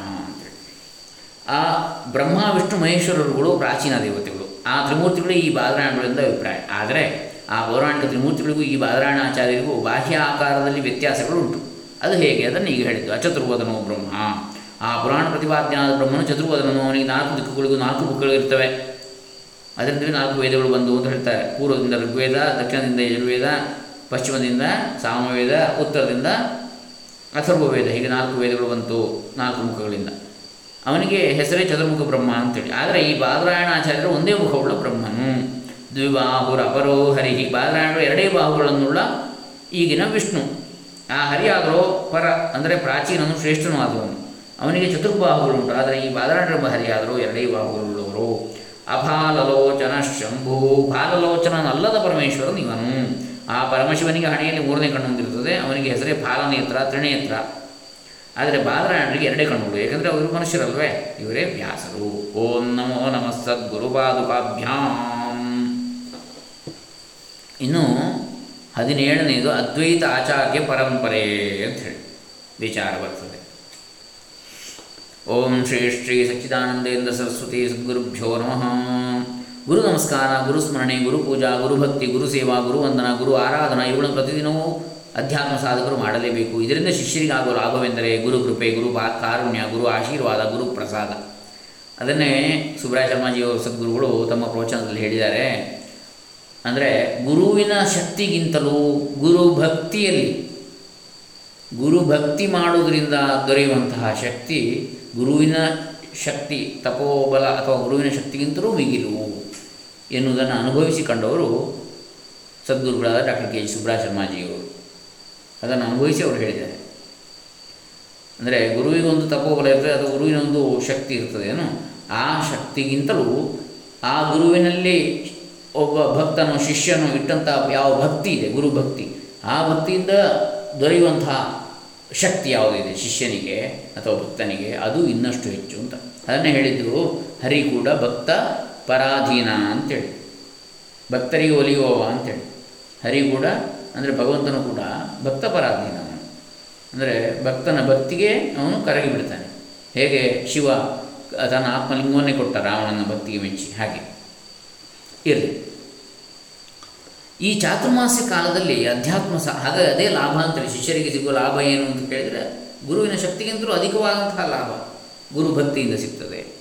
ಆ ಬ್ರಹ್ಮ, ವಿಷ್ಣು, ಮಹೇಶ್ವರರುಗಳು ಪ್ರಾಚೀನ ದೇವತೆಗಳು. ಆ ತ್ರಿಮೂರ್ತಿಗಳು ಈ ಬಾದರಾಯಣಗಳಿಂದ ಅಭಿಪ್ರಾಯ. ಆದರೆ ಆ ಪೌರಾಣಿಕ ತ್ರಿಮೂರ್ತಿಗಳಿಗೂ ಈ ಬಾದರಾಯಣಾಚಾರ್ಯರಿಗೂ ಬಾಹ್ಯ ಆಕಾರದಲ್ಲಿ ವ್ಯತ್ಯಾಸಗಳು ಉಂಟು ಅದು ಹೇಗೆ? ಅದನ್ನು ಈಗ ಹೇಳಿದ್ದು, ಅಚತುರ್ವದನೋ ಬ್ರಹ್ಮ. ಆ ಪುರಾಣ ಪ್ರತಿಪಾದ್ಯನಾದ ಬ್ರಹ್ಮನು ಚತುರ್ವದನನು, ಅವನಿಗೆ ನಾಲ್ಕು ದಿಕ್ಕುಗಳಿಗೂ ನಾಲ್ಕು ಬುಕ್ಗಳಿರ್ತವೆ ಅದರಿಂದ ನಾಲ್ಕು ವೇದಗಳು ಬಂದು ಅಂತ ಹೇಳ್ತಾರೆ. ಪೂರ್ವದಿಂದ ಋಗ್ವೇದ, ದಕ್ಷಿಣದಿಂದ ಯಜುರ್ವೇದ, ಪಶ್ಚಿಮದಿಂದ ಸಾಮವೇದ, ಉತ್ತರದಿಂದ ಅಥರ್ವವೇದ ಹೀಗೆ ನಾಲ್ಕು ವೇದಗಳು ಬಂತು, ನಾಲ್ಕು ಮುಖಗಳಿಂದ. ಅವನಿಗೆ ಹೆಸರೇ ಚತುರ್ಮುಖ ಬ್ರಹ್ಮ ಅಂತೇಳಿ. ಆದರೆ ಈ ಬಾದರಾಯಣ ಆಚಾರ್ಯರು ಒಂದೇ ಮುಖವುಳ್ಳ ಬ್ರಹ್ಮನು. ದ್ವಿಬಾಹುರ ಅಪರೋ ಹರಿ ಬಾದರಾಯಣರು ಎರಡೇ ಬಾಹುಗಳನ್ನುಳ್ಳ ಈಗಿನ ವಿಷ್ಣು. ಆ ಹರಿಯಾದರೋ ಪರ, ಅಂದರೆ ಪ್ರಾಚೀನನು ಶ್ರೇಷ್ಠನೂ ಆದವನು. ಅವನಿಗೆ ಚತುರ್ಬಾಹುಗಳುಂಟು. ಆದರೆ ಈ ಬಾದರಾಯಣರ ಹರಿಯಾದರೂ ಎರಡೇ ಬಾಹುಗಳುಳ್ಳವರು. ಅಫಾಲಲೋಚನ ಶಂಭು ಫಾಲಲೋಚನನಲ್ಲದ ಪರಮೇಶ್ವರನು ಇವನು ಆ ಪರಮಶಿವನಿಗೆ ಹಣೆಯಲ್ಲಿ ಮೂರನೇ ಕಣ್ಣು ಹೊಂದಿರುತ್ತದೆ. ಅವನಿಗೆ ಹೆಸರೇ ಫಾಲನೇತ್ರ ತ್ರಿನೇತ್ರ. ಆದರೆ ಬಾದರಾಯಣರಿಗೆ ಎರಡೇ ಕಣ್ಣುಗಳು ಏಕೆಂದರೆ ಅವರು ಮನುಷ್ಯರಲ್ವೇ? ಇವರೇ ವ್ಯಾಸರು. ಓಂ ನಮೋ ನಮಃ ಸದ್ಗುರುಪಾದುಕಾಭ್ಯಾಂ ಇನ್ನು ಹದಿನೇಳನೆಯದು ಅದ್ವೈತ ಆಚಾರ್ಯ ಪರಂಪರೆ ಅಂತ ಹೇಳಿ ವಿಚಾರ ಬರ್ತದೆ. ಓಂ ಶ್ರೀ ಶ್ರೀ ಸಚ್ಚಿದಾನಂದೇಂದ್ರ ಸರಸ್ವತಿ ಸದ್ಗುರುಭ್ಯೋ ನಮಃ. ಗುರು ನಮಸ್ಕಾರ, ಗುರು ಸ್ಮರಣೆ, ಗುರು ಪೂಜಾ ಗುರುಭಕ್ತಿ ಗುರು ಸೇವಾ, ಗುರು ವಂದನ, ಗುರು ಆರಾಧನಾ, ಇವುಗಳನ್ನು ಪ್ರತಿದಿನವೂ ಅಧ್ಯಾತ್ಮ ಸಾಧಕರು ಮಾಡಲೇಬೇಕು. ಇದರಿಂದ ಶಿಷ್ಯರಿಗಾಗುವ ಲಾಭವೆಂದರೆ ಗುರು ಕೃಪೆ, ಗುರು ಪಾ ಕಾರುಣ್ಯ, ಗುರು ಆಶೀರ್ವಾದ, ಗುರು ಪ್ರಸಾದ. ಅದನ್ನೇ ಸುಬ್ರಾಯ ಶರ್ಮಾಜಿಯವರು, ಸದ್ಗುರುಗಳು ತಮ್ಮ ಪ್ರವಚನದಲ್ಲಿ ಹೇಳಿದ್ದಾರೆ. ಅಂದರೆ ಗುರುವಿನ ಶಕ್ತಿಗಿಂತಲೂ ಗುರು ಭಕ್ತಿಯಲ್ಲಿ, ಗುರು ಭಕ್ತಿ ಮಾಡುವುದರಿಂದ ದೊರೆಯುವಂತಹ ಶಕ್ತಿ ಗುರುವಿನ ಶಕ್ತಿ, ತಪೋಬಲ ಅಥವಾ ಗುರುವಿನ ಶಕ್ತಿಗಿಂತಲೂ ಮಿಗಿಲು. ಎನ್ನುವುದನ್ನು ಅನುಭವಿಸಿಕೊಂಡವರು ಸದ್ಗುರುಗಳಾದ ಡಾಕ್ಟರ್ ಕೆ ಜಿ ಸುಬ್ರಾ ಶರ್ಮಾಜಿಯವರು. ಅದನ್ನು ಅನುಭವಿಸಿ ಅವರು ಹೇಳಿದ್ದಾರೆ. ಅಂದರೆ ಗುರುವಿಗೊಂದು ತಪೋಬಲ ಇರ್ತದೆ, ಅದು ಗುರುವಿನೊಂದು ಶಕ್ತಿ ಇರ್ತದೆ ಏನು? ಆ ಶಕ್ತಿಗಿಂತಲೂ ಆ ಗುರುವಿನಲ್ಲಿ ಒಬ್ಬ ಭಕ್ತನು, ಶಿಷ್ಯನು ಇಟ್ಟಂಥ ಯಾವ ಭಕ್ತಿ ಇದೆ, ಗುರು ಭಕ್ತಿ, ಆ ಭಕ್ತಿಯಿಂದ ದೊರೆಯುವಂತಹ ಶಕ್ತಿ ಯಾವುದಿದೆ ಶಿಷ್ಯನಿಗೆ ಅಥವಾ ಭಕ್ತನಿಗೆ ಅದು ಇನ್ನಷ್ಟು ಹೆಚ್ಚು ಅಂತ. ಅದನ್ನೇ ಹೇಳಿದ್ದು ಹರಿ ಕೂಡ ಭಕ್ತ ಪರಾಧೀನ ಅಂತೇಳಿ. ಭಕ್ತರಿಗೆ ಒಲಿಯುವವ ಅಂತೇಳಿ. ಹರಿ ಕೂಡ, ಅಂದರೆ ಭಗವಂತನು ಕೂಡ ಭಕ್ತ ಪರಾಧೀನ ಅಂದರೆ ಭಕ್ತನ ಭಕ್ತಿಗೆ ಅವನು ಕರಗಿ ಬಿಡ್ತಾನೆ. ಹೇಗೆ? ಶಿವ ತನ್ನ ಆತ್ಮಲಿಂಗವನ್ನೇ ಕೊಟ್ಟ ರಾವಣನ ಭಕ್ತಿಗೆ ಮೆಚ್ಚಿ. ಹಾಗೆ. ಇರಲಿ. ಈ ಚಾತುರ್ಮಾಸ್ಯ ಕಾಲದಲ್ಲಿ ಅಧ್ಯಾತ್ಮ ಸಹ ಹಾಗಾಗಿ ಅದೇ ಲಾಭ ಅಂತೇಳಿ. ಶಿಷ್ಯರಿಗೆ ಸಿಗುವ ಲಾಭ ಏನು ಅಂತ ಕೇಳಿದರೆ, ಗುರುವಿನ ಶಕ್ತಿಗಿಂತಲೂ ಅಧಿಕವಾದಂತಹ ಲಾಭ. ಗುರು ಭಕ್ತಿಯಿಂದ ಸಿಗ್ತದೆ.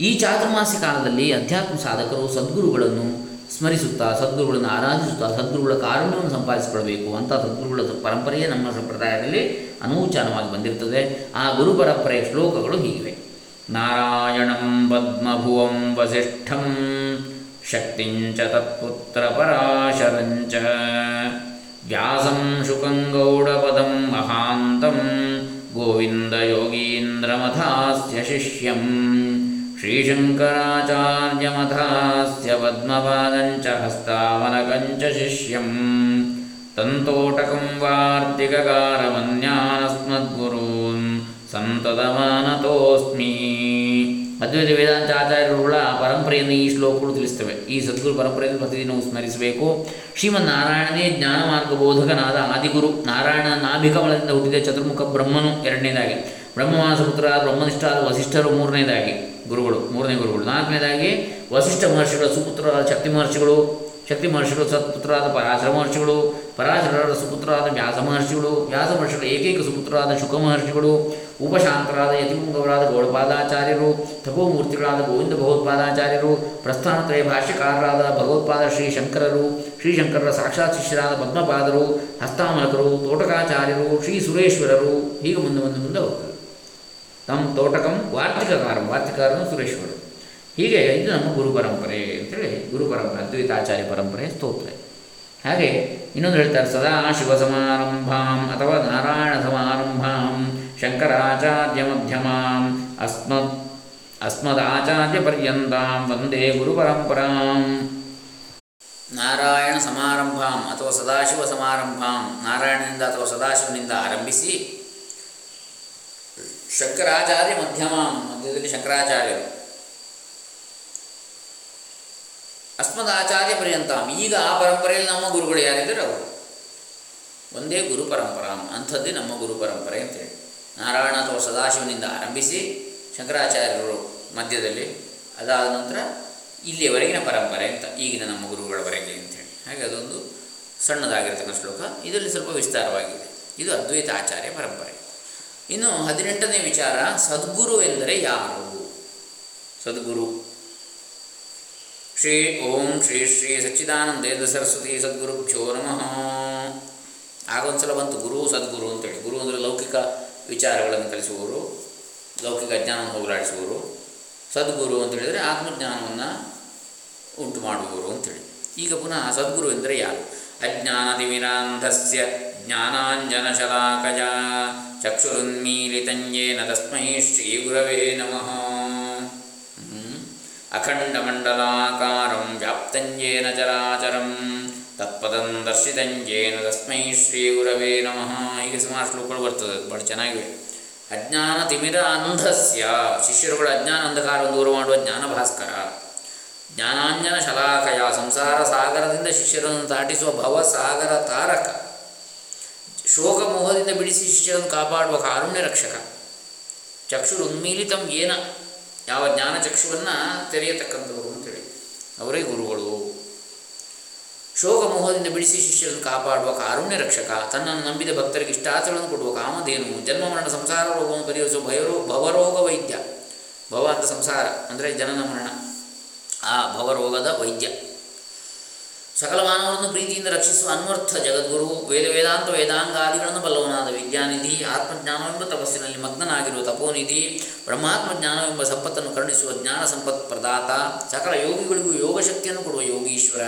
ಈ ಚಾತುರ್ಮಾಸಿ ಕಾಲದಲ್ಲಿ ಅಧ್ಯಾತ್ಮ ಸಾಧಕರು ಸದ್ಗುರುಗಳನ್ನು ಸ್ಮರಿಸುತ್ತಾ, ಸದ್ಗುರುಗಳನ್ನು ಆರಾಧಿಸುತ್ತಾ, ಸದ್ಗುರುಗಳ ಕಾರುಣ್ಯವನ್ನು ಸಂಪಾದಿಸಿಕೊಳ್ಬೇಕು ಅಂತ ಸದ್ಗುರುಗಳ ಪರಂಪರೆಯೇ ನಮ್ಮ ಸಂಪ್ರದಾಯದಲ್ಲಿ ಅನೂಚಾನವಾಗಿ ಬಂದಿರುತ್ತದೆ ಆ ಗುರು ಪರಂಪರೆಯ ಶ್ಲೋಕಗಳು ಹೀಗಿವೆ. ನಾರಾಯಣಂ ಪದ್ಮಭುವಂ ವಸಿಷ್ಠಂ ಶಕ್ತಿಂಚ ತತ್ಪುತ್ರ ಪರಾಶರಂಚ ವ್ಯಾಸಂ ಶುಕಂ ಗೌಡಪದಂ ಮಹಾಂತಂ ಗೋವಿಂದ ಯೋಗೀಂದ್ರಮಥಾಸ್ಯ ಶಿಷ್ಯಂ ಶ್ರೀಶಂಕರಾಚಾರ್ಯಮಥಾಸ್ಯ ಪದ್ಮಪಾದಂಚ ಹಸ್ತಾವನಕಂಚ ಶಿಷ್ಯಂ. ತಂತೋಟಕಂ ವಾರ್ತಿಕಕಾರಮನ್ಯಾಸ್ಮದ್ಗುರೂನ್ ಸಂತತಮಾನತೋಸ್ಮಿ. ಅದ್ವೈತ ವೇದಾಂತ ಆಚಾರ್ಯರುಗಳ ಪರಂಪರೆಯನ್ನು ಈ ಶ್ಲೋಕಗಳು ತಿಳಿಸ್ತವೆ. ಈ ಸದ್ಗುರು ಪರಂಪರೆಯನ್ನು ಪ್ರತಿದಿನವೂ ಸ್ಮರಿಸಬೇಕು. ಶ್ರೀಮನ್ನಾರಾಯಣನೇ ಜ್ಞಾನ ಮಾರ್ಗ ಬೋಧಕನಾದ ಆದಿಗುರು. ನಾರಾಯಣ ನಾಭಿಕಮಲದಿಂದ ಹುಟ್ಟಿದ ಚತುರ್ಮುಖ ಬ್ರಹ್ಮನು ಎರಡನೇದಾಗಿ. ಬ್ರಹ್ಮಮಾಸ ಪುತ್ರ ಬ್ರಹ್ಮನಿಷ್ಠರಾದ ವಸಿಷ್ಠರು ಮೂರನೇದಾಗಿ. ಗುರುಗಳು, ಮೂರನೇ ಗುರುಗಳು. ನಾಲ್ಕನೇದಾಗಿ ವಸಿಷ್ಠ ಮಹರ್ಷಿಗಳ, ಸುಪುತ್ರರಾದ ಶಕ್ತಿ ಮಹರ್ಷಿಗಳು ಶಕ್ತಿ ಮಹರ್ಷಿಗಳು ಸತ್ಪುತ್ರರಾದ ಪರಾಶರ ಮಹರ್ಷಿಗಳು, ಪರಾಶರರ ಸುಪುತ್ರರಾದ ವ್ಯಾಸ ಮಹರ್ಷಿಗಳು, ವ್ಯಾಸ ಮಹರ್ಷಿಗಳ ಏಕೈಕ ಸುಪುತ್ರರಾದ ಶುಕ ಮಹರ್ಷಿಗಳು, ಉಪಶಾಂತರಾದ ಯತಿಮುಖವರಾದ ಗೌಡಪಾದಾಚಾರ್ಯರು, ತಪೋಮೂರ್ತಿಗಳಾದ ಗೋವಿಂದ ಭಗವತ್ಪಾದಾಚಾರ್ಯರು, ಪ್ರಸ್ಥಾನತ್ರಯ ಭಾಷ್ಯಕಾರರಾದ ಭಗವತ್ಪಾದ ಶ್ರೀ ಶಂಕರರು ಶ್ರೀಶಂಕರರ ಸಾಕ್ಷಾತ್ ಶಿಷ್ಯರಾದ ಪದ್ಮಪಾದರು, ಹಸ್ತಾಮಲಕರು, ತೋಟಕಾಚಾರ್ಯರು, ಶ್ರೀ ಸುರೇಶ್ವರರು, ಹೀಗೆ ಮುಂದೆ ಮುಂದೆ ಮುಂದೆ ತಮ್ಮ ತೋಟಕಂ ವಾರ್ತಿಕಕಾರಂ, ವಾರ್ತಿಕಾರನು ಸುರೇಶ್ವರು ಹೀಗೆ ಇದು ನಮ್ಮ ಗುರು ಪರಂಪರೆ ಅಂತೇಳಿ ಗುರು ಪರಂಪರೆ, ಅದ್ವೈತಾಚಾರ್ಯ ಪರಂಪರೆ ಸ್ತೋತ್ರ. ಹಾಗೆ ಇನ್ನೊಂದು ಹೇಳ್ತಾರೆ, ಸದಾ ಶಿವ ಸಮಾರಂಭಾಂ ಅಥವಾ ನಾರಾಯಣ ಸಮಾರಂಭಾಂ, ಶಂಕರಾಚಾರ್ಯ ಮಧ್ಯಮಾಂ ಅಸ್ಮದ್ ಅಸ್ಮದಾಚಾರ್ಯ ಪರ್ಯಂತಾಂ, ವಂದೇ ಗುರು ಪರಂಪರಾಂ. ನಾರಾಯಣ ಸಮಾರಂಭಾಂ ಅಥವಾ ಸದಾಶಿವ ಸಮಾರಂಭಾಂ, ನಾರಾಯಣನಿಂದ ಅಥವಾ ಸದಾಶಿವನಿಂದ ಆರಂಭಿಸಿ ಶಂಕರಾಚಾರ್ಯ ಮಧ್ಯಮ ಮಧ್ಯದಲ್ಲಿ ಶಂಕರಾಚಾರ್ಯರು. ಅಸ್ಮದಾಚಾರ್ಯ ಪರ್ಯಂತಾಂ ಈಗ ಆ ಪರಂಪರೆಯಲ್ಲಿ ನಮ್ಮ ಗುರುಗಳು ಯಾರಿದ್ದಾರೆ? ಅವರು. ಒಂದೇ ಗುರು ಪರಂಪರಾ, ಅಂಥದ್ದೇ ನಮ್ಮ ಗುರು ಪರಂಪರೆ ಅಂತೇಳಿ. ನಾರಾಯಣ ಅಥವಾ ಸದಾಶಿವನಿಂದ ಆರಂಭಿಸಿ ಶಂಕರಾಚಾರ್ಯರು ಮಧ್ಯದಲ್ಲಿ, ಅದಾದ ನಂತರ ಇಲ್ಲಿಯವರೆಗಿನ ಪರಂಪರೆ ಅಂತ, ಈಗಿನ ನಮ್ಮ ಗುರುಗಳವರೆಗೆ ಅಂತೇಳಿ. ಹಾಗೆ ಅದೊಂದು ಸಣ್ಣದಾಗಿರ್ತಕ್ಕಂಥ ಶ್ಲೋಕ. ಇದರಲ್ಲಿ ಸ್ವಲ್ಪ ವಿಸ್ತಾರವಾಗಿದೆ. ಇದು ಅದ್ವೈತ ಆಚಾರ್ಯ ಪರಂಪರೆ. ಇನ್ನು ಹದಿನೆಂಟನೇ ವಿಚಾರ, ಸದ್ಗುರು ಎಂದರೆ ಯಾರು? ಸದ್ಗುರು. ಶ್ರೀ ಓಂ ಶ್ರೀ ಶ್ರೀ ಸಚ್ಚಿದಾನಂದೇಂದ್ರ ಸರಸ್ವತಿ ಸದ್ಗುರುಭ್ಯೋ ನಮಃ. ಆಗೊಂದ್ಸಲ ಬಂತು ಗುರು, ಸದ್ಗುರು ಅಂತೇಳಿ. ಗುರು ಅಂದರೆ ಲೌಕಿಕ ವಿಚಾರಗಳನ್ನು ಕಲಿಸುವವರು, ಲೌಕಿಕ ಜ್ಞಾನವನ್ನು ಹೋಗಲಾಡಿಸುವವರು. ಸದ್ಗುರು ಅಂತ ಹೇಳಿದರೆ ಆತ್ಮಜ್ಞಾನವನ್ನು ಉಂಟು ಮಾಡುವವರು ಅಂತೇಳಿ. ಈಗ ಪುನಃ ಸದ್ಗುರು ಎಂದರೆ ಯಾರು? ಅಜ್ಞಾನದಿವಿನಾಂಧಸ್ಯ ಜ್ಞಾನಾಂಜನಶಲಾಕಜ. ಚಕ್ಷುರುನ್ಮೀಲಿತಂಜೇನ ತಸ್ಮೈ ಶ್ರೀಗುರವೇ ನಮಃ. ಅಖಂಡಮಂಡಲಾಕಾರಂ ವ್ಯಾಪ್ತಂಜೇನ ಚರಾಚರಂ ತತ್ಪದಂ ದರ್ಶಿತಂಜೇನ ತಸ್ಮೈ ಶ್ರೀಗುರವೇ ನಮಃ ಹೀಗೆ ಸುಮಾರು ಶ್ಲೋಕಗಳು ಬರ್ತದೆ, ಬಹಳ ಚೆನ್ನಾಗಿವೆ ಅಜ್ಞಾನ ತಿಮಿರ ಅಂಧಸ್ಯ, ಶಿಷ್ಯರುಗಳ ಅಜ್ಞಾನ ಅಂಧಕಾರವನ್ನು ದೂರ ಮಾಡುವ ಜ್ಞಾನ ಭಾಸ್ಕರ. ಜ್ಞಾನಾಂಜನ ಶಲಾಕಯ ಸಂಸಾರ ಸಾಗರದಿಂದ ಶಿಷ್ಯರನ್ನು ದಾಟಿಸುವ ಭವಸಾಗರ ತಾರಕ. ಶೋಕ ಮೋಹದಿಂದ ಬಿಡಿಸಿ ಶಿಷ್ಯರನ್ನು ಕಾಪಾಡುವ ಕಾರುಣ್ಯ ರಕ್ಷಕ ಚಕ್ಷುರು ಉನ್ಮೀಲಿತಂ ಏನ? ಯಾವ ಜ್ಞಾನ ಚಕ್ಷುವನ್ನು ತೆರೆಯತಕ್ಕಂಥವರು ಅಂತೇಳಿ. ಅವರೇ ಗುರುಗಳು. ಶೋಕ ಮೋಹದಿಂದ ಬಿಡಿಸಿ ಶಿಷ್ಯರನ್ನು ಕಾಪಾಡುವ ಕಾರುಣ್ಯ ರಕ್ಷಕ ತನ್ನನ್ನು ನಂಬಿದ ಭಕ್ತರಿಗೆ ಇಷ್ಟಾಚರಣೆ ಕೊಡುವ ಕಾಮಧೇನು. ಜನ್ಮ ಮರಣ ಸಂಸಾರ ರೋಗವನ್ನು ಪರಿಹರಿಸುವ ಭಯರೋ, ಭವರೋಗ ವೈದ್ಯ. ಭವ ಅಂತ ಸಂಸಾರ ಅಂದರೆ ಜನನ ಮರಣ. ಆ ಭವರೋಗದ ವೈದ್ಯ. ಸಕಲ ಮಾನವರನ್ನು ಪ್ರೀತಿಯಿಂದ ರಕ್ಷಿಸುವ ಅನ್ವರ್ಥ ಜಗದ್ಗುರು, ವೇದ ವೇದಾಂತ ವೇದಾಂಗಾದಿಗಳನ್ನು ಬಲ್ಲವನಾದ ವಿಜ್ಞಾನಿಧಿ ಆತ್ಮಜ್ಞಾನವೆಂಬ ತಪಸ್ಸಿನಲ್ಲಿ ಮಗ್ನನಾಗಿರುವ ತಪೋನಿಧಿ, ಬ್ರಹ್ಮಾತ್ಮಜ್ಞಾನವೆಂಬ ಸಂಪತ್ತನ್ನು ಕರುಣಿಸುವ ಜ್ಞಾನ ಸಂಪತ್ ಪ್ರದಾತ, ಸಕಲ ಯೋಗಿಗಳಿಗೂ ಯೋಗಶಕ್ತಿಯನ್ನು ಕೊಡುವ ಯೋಗೀಶ್ವರ,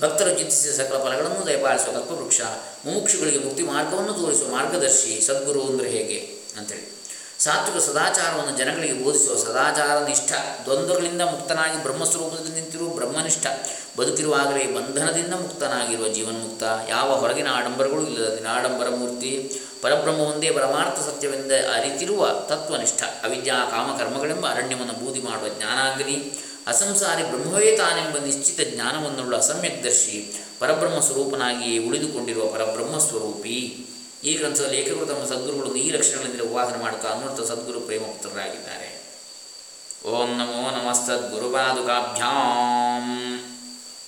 ಭಕ್ತರು ಚಿಂತಿಸಿದ ಸಕಲ ಫಲಗಳನ್ನು ದಯಪಾಲಿಸುವ ಕಲ್ಪವೃಕ್ಷ ಮುಮುಕ್ಷುಗಳಿಗೆ ಮುಕ್ತಿ ಮಾರ್ಗವನ್ನು ತೋರಿಸುವ ಮಾರ್ಗದರ್ಶಿ, ಸದ್ಗುರು ಅಂದರೆ ಹೇಗೆ? ಅಂತೇಳಿ. ಸಾತ್ವಿಕ ಸದಾಚಾರವನ್ನು ಜನಗಳಿಗೆ ಬೋಧಿಸುವ ಸದಾಚಾರ ನಿಷ್ಠ, ದ್ವಂದ್ವಗಳಿಂದ ಮುಕ್ತನಾಗಿ ಬ್ರಹ್ಮಸ್ವರೂಪದಲ್ಲಿ ನಿಂತಿರುವ ಬ್ರಹ್ಮನಿಷ್ಠ ಬದುಕಿರುವಾಗಲೇ ಬಂಧನದಿಂದ ಮುಕ್ತನಾಗಿರುವ ಜೀವನ್ಮುಕ್ತ, ಯಾವ ಹೊರಗಿನ ಆಡಂಬರಗಳು ಇಲ್ಲದ ಆಡಂಬರ ಮೂರ್ತಿ, ಪರಬ್ರಹ್ಮ ಒಂದೇ ಪರಮಾರ್ಥ ಸತ್ಯವೆಂದ ಅರಿತಿರುವ ತತ್ವನಿಷ್ಠ, ಅವಿದ್ಯಾ ಕಾಮಕರ್ಮಗಳೆಂಬ ಅರಣ್ಯವನ್ನು ಬೂದಿ ಮಾಡುವ ಜ್ಞಾನಾಗ್ನಿ, ಅಸಂಸಾರಿ ಬ್ರಹ್ಮವೇ ತಾನೆಂಬ ನಿಶ್ಚಿತ ಜ್ಞಾನವನ್ನುಳ್ಳ ಅಸಮ್ಯಕ್ದರ್ಶಿ ಪರಬ್ರಹ್ಮ ಸ್ವರೂಪನಾಗಿಯೇ ಉಳಿದುಕೊಂಡಿರುವ ಪರಬ್ರಹ್ಮ ಸ್ವರೂಪಿ. ಈ ಗ್ರಂಥದ ಲೇಖಕರು ತಮ್ಮ ಸದ್ಗುರುಗಳನ್ನು ಈ ಲಕ್ಷಣಗಳಿಂದ ಉಪಾಸನೆ ಮಾಡುತ್ತಾ ಅನ್ವರ್ಥ ಸದ್ಗುರು ಪ್ರೇಮಪುತ್ರರಾಗಿದ್ದಾರೆ. ಓಂ ನಮೋ ನಮಸ್ತದ್ಗುರುಪಾದುಕಾಭ್ಯಾಂ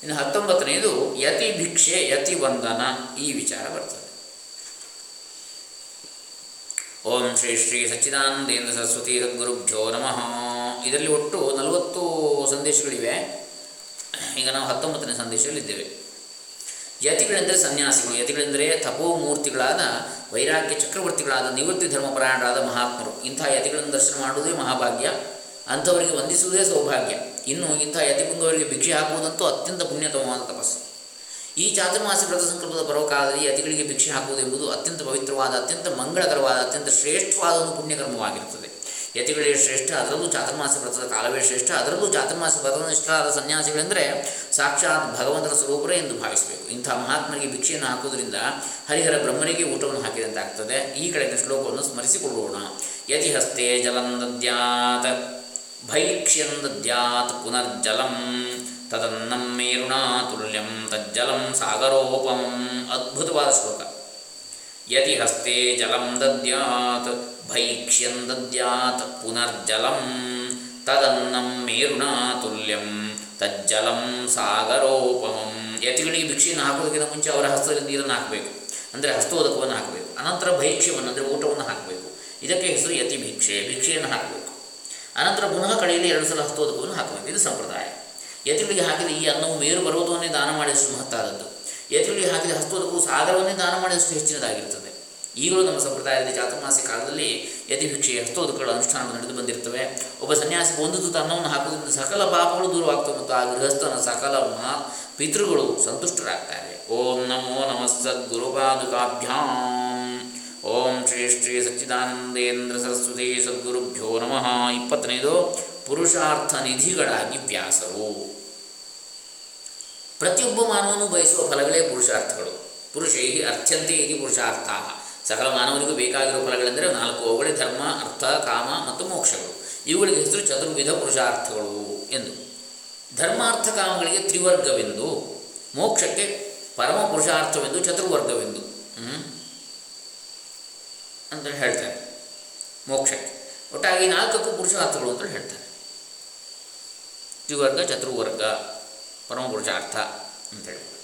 ಇನ್ನು ಹತ್ತೊಂಬತ್ತನೆಯದು ಯತಿ ಭಿಕ್ಷೆ ಯತಿ ವಂದನ ಈ ವಿಚಾರ ಬರ್ತದೆ. ಓಂ ಶ್ರೀ ಶ್ರೀ ಸಚ್ಚಿದಾನಂದೇಂದ್ರ ಸರಸ್ವತಿ ಸದ್ಗುರುಭ್ಯೋ ನಮಃ. ಇದರಲ್ಲಿ ಒಟ್ಟು ನಲವತ್ತು ಸಂದೇಶಗಳಿವೆ. ಈಗ ನಾವು ಹತ್ತೊಂಬತ್ತನೇ ಸಂದೇಶದಲ್ಲಿದ್ದೇವೆ. ಯತಿಗಳೆಂದರೆ ಸನ್ಯಾಸಿಗಳು, ಯತಿಗಳೆಂದರೆ ತಪೋಮೂರ್ತಿಗಳಾದ ವೈರಾಗ್ಯ ಚಕ್ರವರ್ತಿಗಳಾದ ನಿವೃತ್ತಿ ಧರ್ಮಪರಾಯಣರಾದ ಮಹಾತ್ಮರು. ಇಂಥ ಯತಿಗಳನ್ನು ದರ್ಶನ ಮಾಡುವುದೇ ಮಹಾಭಾಗ್ಯ, ಅಂಥವರಿಗೆ ವಂದಿಸುವುದೇ ಸೌಭಾಗ್ಯ. ಇನ್ನು ಇಂಥ ಯತಿಪುಂಗವರಿಗೆ ಭಿಕ್ಷೆ ಹಾಕುವುದಂತೂ ಅತ್ಯಂತ ಪುಣ್ಯತಮವಾದ ತಪಸ್ಸು. ಈ ಚಾತುರ್ಮಾಸ ವ್ರತ ಸಂಕಲ್ಪದ ಪರ್ವಕಾಲದಲ್ಲಿ ಯತಿಗಳಿಗೆ ಭಿಕ್ಷೆ ಹಾಕುವುದು ಎಂಬುದು ಅತ್ಯಂತ ಪವಿತ್ರವಾದ, ಅತ್ಯಂತ ಮಂಗಳಕರವಾದ, ಅತ್ಯಂತ ಶ್ರೇಷ್ಠವಾದ ಒಂದು ಪುಣ್ಯಕರ್ಮವಾಗಿರುತ್ತದೆ. ಯತಿಗಳೇ ಶ್ರೇಷ್ಠ, ಅದರಲ್ಲೂ ಚಾತುರ್ಮಾಸ ವ್ರತದ ಕಾಲವೇ ಶ್ರೇಷ್ಠ, ಅದರಲ್ಲೂ ಚಾತುರ್ಮಾಸ ವ್ರತನಿಷ್ಠರಾದ ಸನ್ಯಾಸಿಗಳೆಂದರೆ ಸಾಕ್ಷಾತ್ ಭಗವಂತನ ಸ್ವರೂಪರೇ ಎಂದು ಭಾವಿಸಬೇಕು. ಇಂಥ ಮಹಾತ್ಮರಿಗೆ ಭಿಕ್ಷೆಯನ್ನು ಹಾಕುವುದರಿಂದ ಹರಿಹರ ಬ್ರಹ್ಮರಿಗೆ ಊಟವನ್ನು ಹಾಕಿದಂತಾಗ್ತದೆ. ಈ ಕಡೆಗೆ ಶ್ಲೋಕವನ್ನು ಸ್ಮರಿಸಿಕೊಳ್ಳೋಣ. ಯತಿ ಹಸ್ತೆ ದದ್ಯಾತ್ ಭೈಕ್ಷ್ಯಂ ದದ್ಯಾತ್ ಪುನರ್ಜಲಂ. ತದನ್ನಂ ಮೇರುಣಾ ತುಲ್ಯಂ ತಜ್ಜಲಂ ಸಾಗರೋಪಮಂ ಅದ್ಭುತವಾದ ಶ್ಲೋಕ. ಯತಿ ಹಸ್ತೆ ಜಲಂ ದದ್ಯಾತ್ ಭೈಕ್ಷ್ಯಂ ದದ್ಯಾತ್ ಪುನರ್ಜಲಂ. ತದನ್ನಂ ಮೇರುಣಾ ತುಲ್ಯಂ ತಜ್ಜಲಂ ಸಾಗರೋಪಮಂ. ಯತಿಗಳಿಗೆ ಭಿಕ್ಷೆಯನ್ನು ಹಾಕೋದಕ್ಕಿಂತ ಮುಂಚೆ ಅವರ ಹಸ್ತದಲ್ಲಿ ನೀರನ್ನು ಹಾಕಬೇಕು. ಅಂದರೆ ಹಸ್ತೋದಕವನ್ನು ಹಾಕಬೇಕು. ಅನಂತರ ಭೈಕ್ಷ್ಯವನ್ನು, ಅಂದರೆ ಊಟವನ್ನು ಹಾಕಬೇಕು. ಇದಕ್ಕೆ ಹೆಸರು ಯತಿ ಭಿಕ್ಷೆ ಭಿಕ್ಷೆಯನ್ನು ಹಾಕಬೇಕು. ಅನಂತರ ಪುನಃ ಕಡೆಯಲ್ಲಿ ಎರಡು ಸಲ ಹಸ್ತೋದಕವನ್ನು ಹಾಕಬೇಕು. ಇದು ಸಂಪ್ರದಾಯ. ಯತಿಗಳಿಗೆ ಹಾಕಿದ ಈ ಅನ್ನವು ಮೇರು ಪರ್ವತವನ್ನೇ ದಾನ ಮಾಡಿದಷ್ಟು ಮಹತ್ತಾದದ್ದು. ಯತಿಗಳಿಗೆ ಹಾಕಿದ ಹಸ್ತೋದಕವು ಸಾಗರವನ್ನೇ ದಾನ ಮಾಡಿದಷ್ಟು ಹೆಚ್ಚಿನದಾಗಿರುತ್ತದೆ. ಈಗಲೂ ನಮ್ಮ ಸಂಪ್ರದಾಯದಲ್ಲಿ ಚಾತುರ್ಮಾಸಿ ಕಾಲದಲ್ಲಿ ಯತಿ ಭಿಕ್ಷೆ ಹಸ್ತೋದಕಗಳ ಅನುಷ್ಠಾನಗಳು ನಡೆದು ಬಂದಿರ್ತವೆ. ಒಬ್ಬ ಸನ್ಯಾಸಿಗೆ ಒಂದು ತುತ್ತು ಅನ್ನವನ್ನು ಹಾಕುವುದರಿಂದ ಸಕಲ ಪಾಪಗಳು ದೂರವಾಗ್ತವೆ ಮತ್ತು ಆ ಗೃಹಸ್ಥನ ಸಕಲ ಮಹಾ ಪಿತೃಗಳು ಸಂತುಷ್ಟರಾಗ್ತಾರೆ. ಓಂ ನಮೋ ನಮಸ್ತದ್ಗುರುಪಾದುಕಾಭ್ಯಾಂ ಓಂ ಶ್ರೀ ಶ್ರೀ ಸಚ್ಚಿದಾನಂದೇಂದ್ರ ಸರಸ್ವತಿ ಸದ್ಗುರುಭ್ಯೋ ನಮಃ. ಇಪ್ಪತ್ತನೇದು ಪುರುಷಾರ್ಥ ನಿಧಿಗಳಾಗಿ ವ್ಯಾಸರು ಪ್ರತಿಯೊಬ್ಬ ಮಾನವನು ಬಯಸುವ ಫಲಗಳೇ ಪುರುಷಾರ್ಥಗಳು. ಪುರುಷೈ ಅರ್ಥ್ಯಂತೆ ಇದು ಪುರುಷಾರ್ಥ ಸಕಲ ಮಾನವನಿಗೂ ಬೇಕಾಗಿರುವ ಫಲಗಳೆಂದರೆ ನಾಲ್ಕು ಅವುಗಳೇ, ಧರ್ಮ, ಅರ್ಥ, ಕಾಮ ಮತ್ತು ಮೋಕ್ಷಗಳು. ಇವುಗಳಿಗೆ ಹೆಸರು ಚತುರ್ವಿಧ ಪುರುಷಾರ್ಥಗಳು ಎಂದು. ಧರ್ಮಾರ್ಥ ಕಾಮಗಳಿಗೆ ತ್ರಿವರ್ಗವೆಂದು, ಮೋಕ್ಷಕ್ಕೆ ಪರಮ ಪುರುಷಾರ್ಥವೆಂದು ಚತುರ್ವರ್ಗವೆಂದು. ಹ್ಮ್? ಅಂತ ಹೇಳ್ತಾರೆ ಮೋಕ್ಷಕ್ಕೆ. ಒಟ್ಟಾಗಿ ನಾಲ್ಕಕ್ಕೂ ಪುರುಷಾರ್ಥಗಳು ಅಂತ ಹೇಳ್ತಾರೆ ತ್ರಿವರ್ಗ, ಚತುರ್ವರ್ಗ ಪರಮ ಪುರುಷಾರ್ಥ ಅಂತೇಳಿ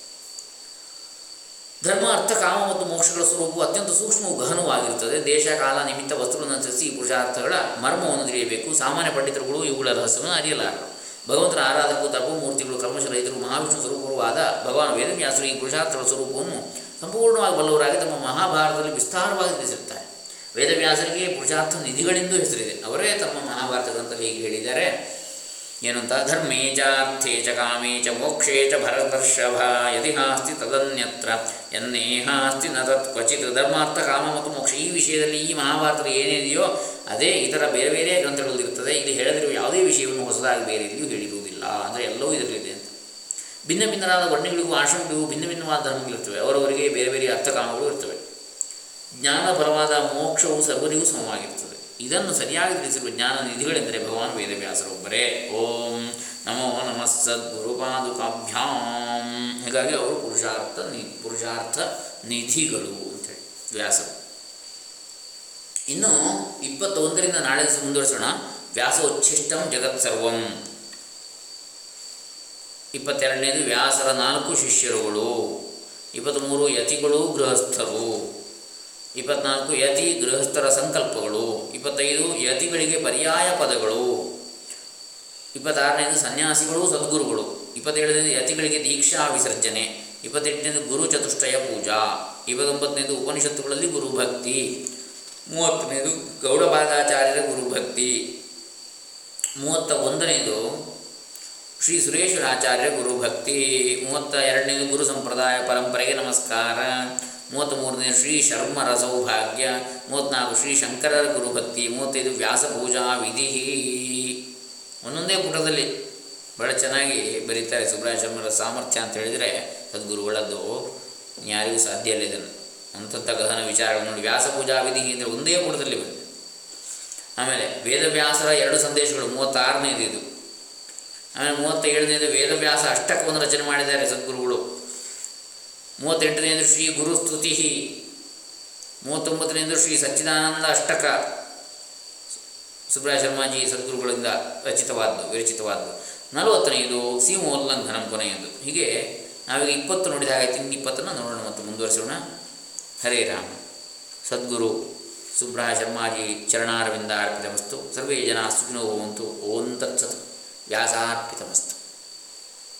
ಧರ್ಮ, ಅರ್ಥ, ಕಾಮ ಮತ್ತು ಮೋಕ್ಷಗಳ ಸ್ವರೂಪವು ಅತ್ಯಂತ ಸೂಕ್ಷ್ಮ ಗಹನವಾಗಿರುತ್ತದೆ. ದೇಶ, ಕಾಲ, ನಿಮಿತ್ತ ವಸ್ತುಗಳನ್ನು ಅನುಸರಿಸಿ ಈ ಪುರುಷಾರ್ಥಗಳ ಮರ್ಮವನ್ನು ತಿಳಿಯಬೇಕು. ಸಾಮಾನ್ಯ ಪಂಡಿತರುಗಳು ಇವುಗಳ ರಹಸ್ಯವನ್ನು ಅರಿಯಲಾರರು. ಭಗವಂತನ ಆರಾಧಕರು, ತಪಮೂರ್ತಿಗಳು ಕರ್ಮಶರಹಿತರು ಮಹಾವಿಷ್ಣು ಸ್ವರೂಪವಾದ ಭಗವಾನ್ ವೇದವ್ಯಾಸರು ಈ ಪುರುಷಾರ್ಥಗಳ ಸ್ವರೂಪವನ್ನು ಸಂಪೂರ್ಣವಾಗಿ ಬಲ್ಲವರಾಗಿ ತಮ್ಮ ಮಹಾಭಾರತದಲ್ಲಿ ವಿಸ್ತಾರವಾಗಿ ತಿಳಿಸಿರ್ತಾರೆ ವೇದವ್ಯಾಸರಿಗೆ ಪುರುಷಾರ್ಥ ನಿಧಿಗಳೆಂದು ಹೆಸರಿದೆ. ಅವರೇ ತಮ್ಮ ಮಹಾಭಾರತ ಗ್ರಂಥದಲ್ಲಿ ಹೀಗೆ ಹೇಳಿದ್ದಾರೆ. ಏನಂತ? ಧರ್ಮೇ ಚಾರ್ಥೇ ಚ ಕಾಮೇ ಚ ಮೋಕ್ಷೇ ಚ ಭರತರ್ಷಭ ಯದಿ ಹಾಸ್ತಿ ತದನ್ಯತ್ರ. ಎನ್ನೇ ಹಾಸ್ತಿ ನ ತತ್ ಕ್ವಚಿತ್ ಧರ್ಮಾರ್ಥ ಕಾಮ ಮತ್ತು ಮೋಕ್ಷ. ಈ ವಿಷಯದಲ್ಲಿ ಈ ಮಹಾಭಾರತದಲ್ಲಿ ಏನೇನಿದೆಯೋ ಅದೇ ಇತರ ಬೇರೆ ಬೇರೆ ಗ್ರಂಥಗಳಲ್ಲಿರುತ್ತದೆ. ಇಲ್ಲಿ ಹೇಳದಿರುವ ಯಾವುದೇ ವಿಷಯವನ್ನು ಹೊಸದಾಗಿ ಬೇರೆ ಎಲ್ಲಿಯೂ ಹೇಳಿರುವುದಿಲ್ಲ. ಅಂದರೆ ಎಲ್ಲವೂ ಇದರಲ್ಲಿದೆ ಅಂತ. ಭಿನ್ನ ಭಿನ್ನರಾದ ವರ್ಣಗಳಿಗೂ ಆಶ್ರಮಗಳಿಗೂ ಭಿನ್ನ ಭಿನ್ನವಾದ ಧರ್ಮಗಳಿರ್ತವೆ ಅವರವರಿಗೆ ಬೇರೆ ಬೇರೆ ಅರ್ಥಕಾಮಗಳು ಜ್ಞಾನ ಫಲವಾದ ಮೋಕ್ಷವು ಸರ್ವರಿಗೂ ಸಮವಾಗಿರುತ್ತದೆ. ಇದನ್ನು ಸರಿಯಾಗಿ ತಿಳಿಸಿರುವ ಜ್ಞಾನ ನಿಧಿಗಳೆಂದರೆ ಭಗವಾನ್ ವೇದವ್ಯಾಸರೊಬ್ಬರೇ. ಓಂ ನಮೋ ನಮಃ ಸದ್ಗುರುಪಾದುಕಾಭ್ಯಾಂ. ಹೀಗಾಗಿ ಅವರು ಪುರುಷಾರ್ಥ ನಿ, ಪುರುಷಾರ್ಥ ನಿಧಿಗಳು ಅಂತೇಳಿ ವ್ಯಾಸರು. ಇನ್ನು ಇಪ್ಪತ್ತೊಂದರಿಂದ ನಾಳೆ ಮುಂದುವರಿಸೋಣ. ವ್ಯಾಸೋಚ್ಛಿಷ್ಟಂ ಜಗತ್ ಸರ್ವಂ. ಇಪ್ಪತ್ತೆರಡನೇದು ವ್ಯಾಸರ ನಾಲ್ಕು ಶಿಷ್ಯರುಗಳು. ಇಪ್ಪತ್ತ್ಮೂರು ಯತಿಗಳು ಗೃಹಸ್ಥರು. ಇಪ್ಪತ್ನಾಲ್ಕು, ಯತಿ ಗೃಹಸ್ಥರ ಸಂಕಲ್ಪಗಳು. ಇಪ್ಪತ್ತೈದು, ಯತಿಗಳಿಗೆ ಪರ್ಯಾಯ ಪದಗಳು. ಇಪ್ಪತ್ತಾರನೇದು ಸನ್ಯಾಸಿಗಳು, ಸದ್ಗುರುಗಳು. ಇಪ್ಪತ್ತೇಳನೇದು ಯತಿಗಳಿಗೆ ದೀಕ್ಷಾ, ವಿಸರ್ಜನೆ. ಇಪ್ಪತ್ತೆಂಟನೇದು ಗುರು ಚತುಷ್ಟಯ ಪೂಜಾ. ಇಪ್ಪತ್ತೊಂಬತ್ತನೇದು ಉಪನಿಷತ್ತುಗಳಲ್ಲಿ ಗುರುಭಕ್ತಿ ಮೂವತ್ತನೇದು ಗೌಡಪಾದಾಚಾರ್ಯರ ಗುರುಭಕ್ತಿ ಮೂವತ್ತ ಒಂದನೇದು ಶ್ರೀ ಸುರೇಶ್ವರಾಚಾರ್ಯರ ಗುರುಭಕ್ತಿ ಮೂವತ್ತ ಎರಡನೇದು ಗುರು ಸಂಪ್ರದಾಯ ಪರಂಪರೆಗೆ ನಮಸ್ಕಾರ. ಮೂವತ್ತ್ಮೂರನೇ ಶ್ರೀ ಶರ್ಮರ ಸೌಭಾಗ್ಯ ಮೂವತ್ತ್ನಾಲ್ಕು ಶ್ರೀ ಶಂಕರರ ಗುರುಭಕ್ತಿ, ಮೂವತ್ತೈದು ವ್ಯಾಸ ಪೂಜಾ ವಿಧಿ. ಒಂದೊಂದೇ ಪುಟದಲ್ಲಿ ಭಾಳ ಚೆನ್ನಾಗಿ ಬರೀತಾರೆ ಸುಬ್ರಹ ಶರ್ಮರ ಸಾಮರ್ಥ್ಯ ಅಂತ ಹೇಳಿದರೆ ಸದ್ಗುರುಗಳದ್ದು ಯಾರಿಗೂ ಸಾಧ್ಯ ಇಲ್ಲ ಇದನ್ನು. ಅಂಥಂಥ ಗಹನ ವಿಚಾರಗಳು ನೋಡಿ, ವ್ಯಾಸ ಪೂಜಾ ವಿಧಿ ಅಂದರೆ ಒಂದೇ ಪುಟದಲ್ಲಿ ಬರುತ್ತೆ ಆಮೇಲೆ ವೇದವ್ಯಾಸರ ಎರಡು ಸಂದೇಶಗಳು, ಮೂವತ್ತಾರನೇದು ಇದು. ಆಮೇಲೆ ಮೂವತ್ತೇಳನೇದು ವೇದವ್ಯಾಸ ಅಷ್ಟಕವನ್ನು ರಚನೆ ಮಾಡಿದ್ದಾರೆ ಸದ್ಗುರುಗಳು. ಮೂವತ್ತೆಂಟನೇದು ಶ್ರೀ ಗುರುಸ್ತುತಿ ಮೂವತ್ತೊಂಬತ್ತನೆಯದು ಶ್ರೀ ಸಚ್ಚಿದಾನಂದ ಅಷ್ಟಕ. ಸುಬ್ರಾಯ ಶರ್ಮಾಜಿ ಸದ್ಗುರುಗಳಿಂದ ರಚಿತವಾದ್ದು, ವಿರಚಿತವಾದ್ದು. ನಲವತ್ತನೆಯದು ಸೀಮೋಲ್ಲಂಘನಂ ಕೊನೆಯದು. ಹೀಗೆ ನಾವೀಗ ಇಪ್ಪತ್ತು ನೋಡಿದ ಹಾಗೆ ಇನ್ನು ಇಪ್ಪತ್ತನ್ನು ನೋಡೋಣ ಮತ್ತು ಮುಂದುವರಿಸೋಣ. ಹರೇ ರಾಮ. ಸದ್ಗುರು ಸುಬ್ರಹ ಶರ್ಮಾಜಿ ಚರಣಾರವಿಂದ ಅರ್ಪಿತಮಸ್ತು. ಸರ್ವೇ ಜನ ಸುಖಿನೋ ಭವಂತು. ಓಂ ತತ್ಸತ್. ವ್ಯಾಸಾರ್ಪಿತಮಸ್ತು.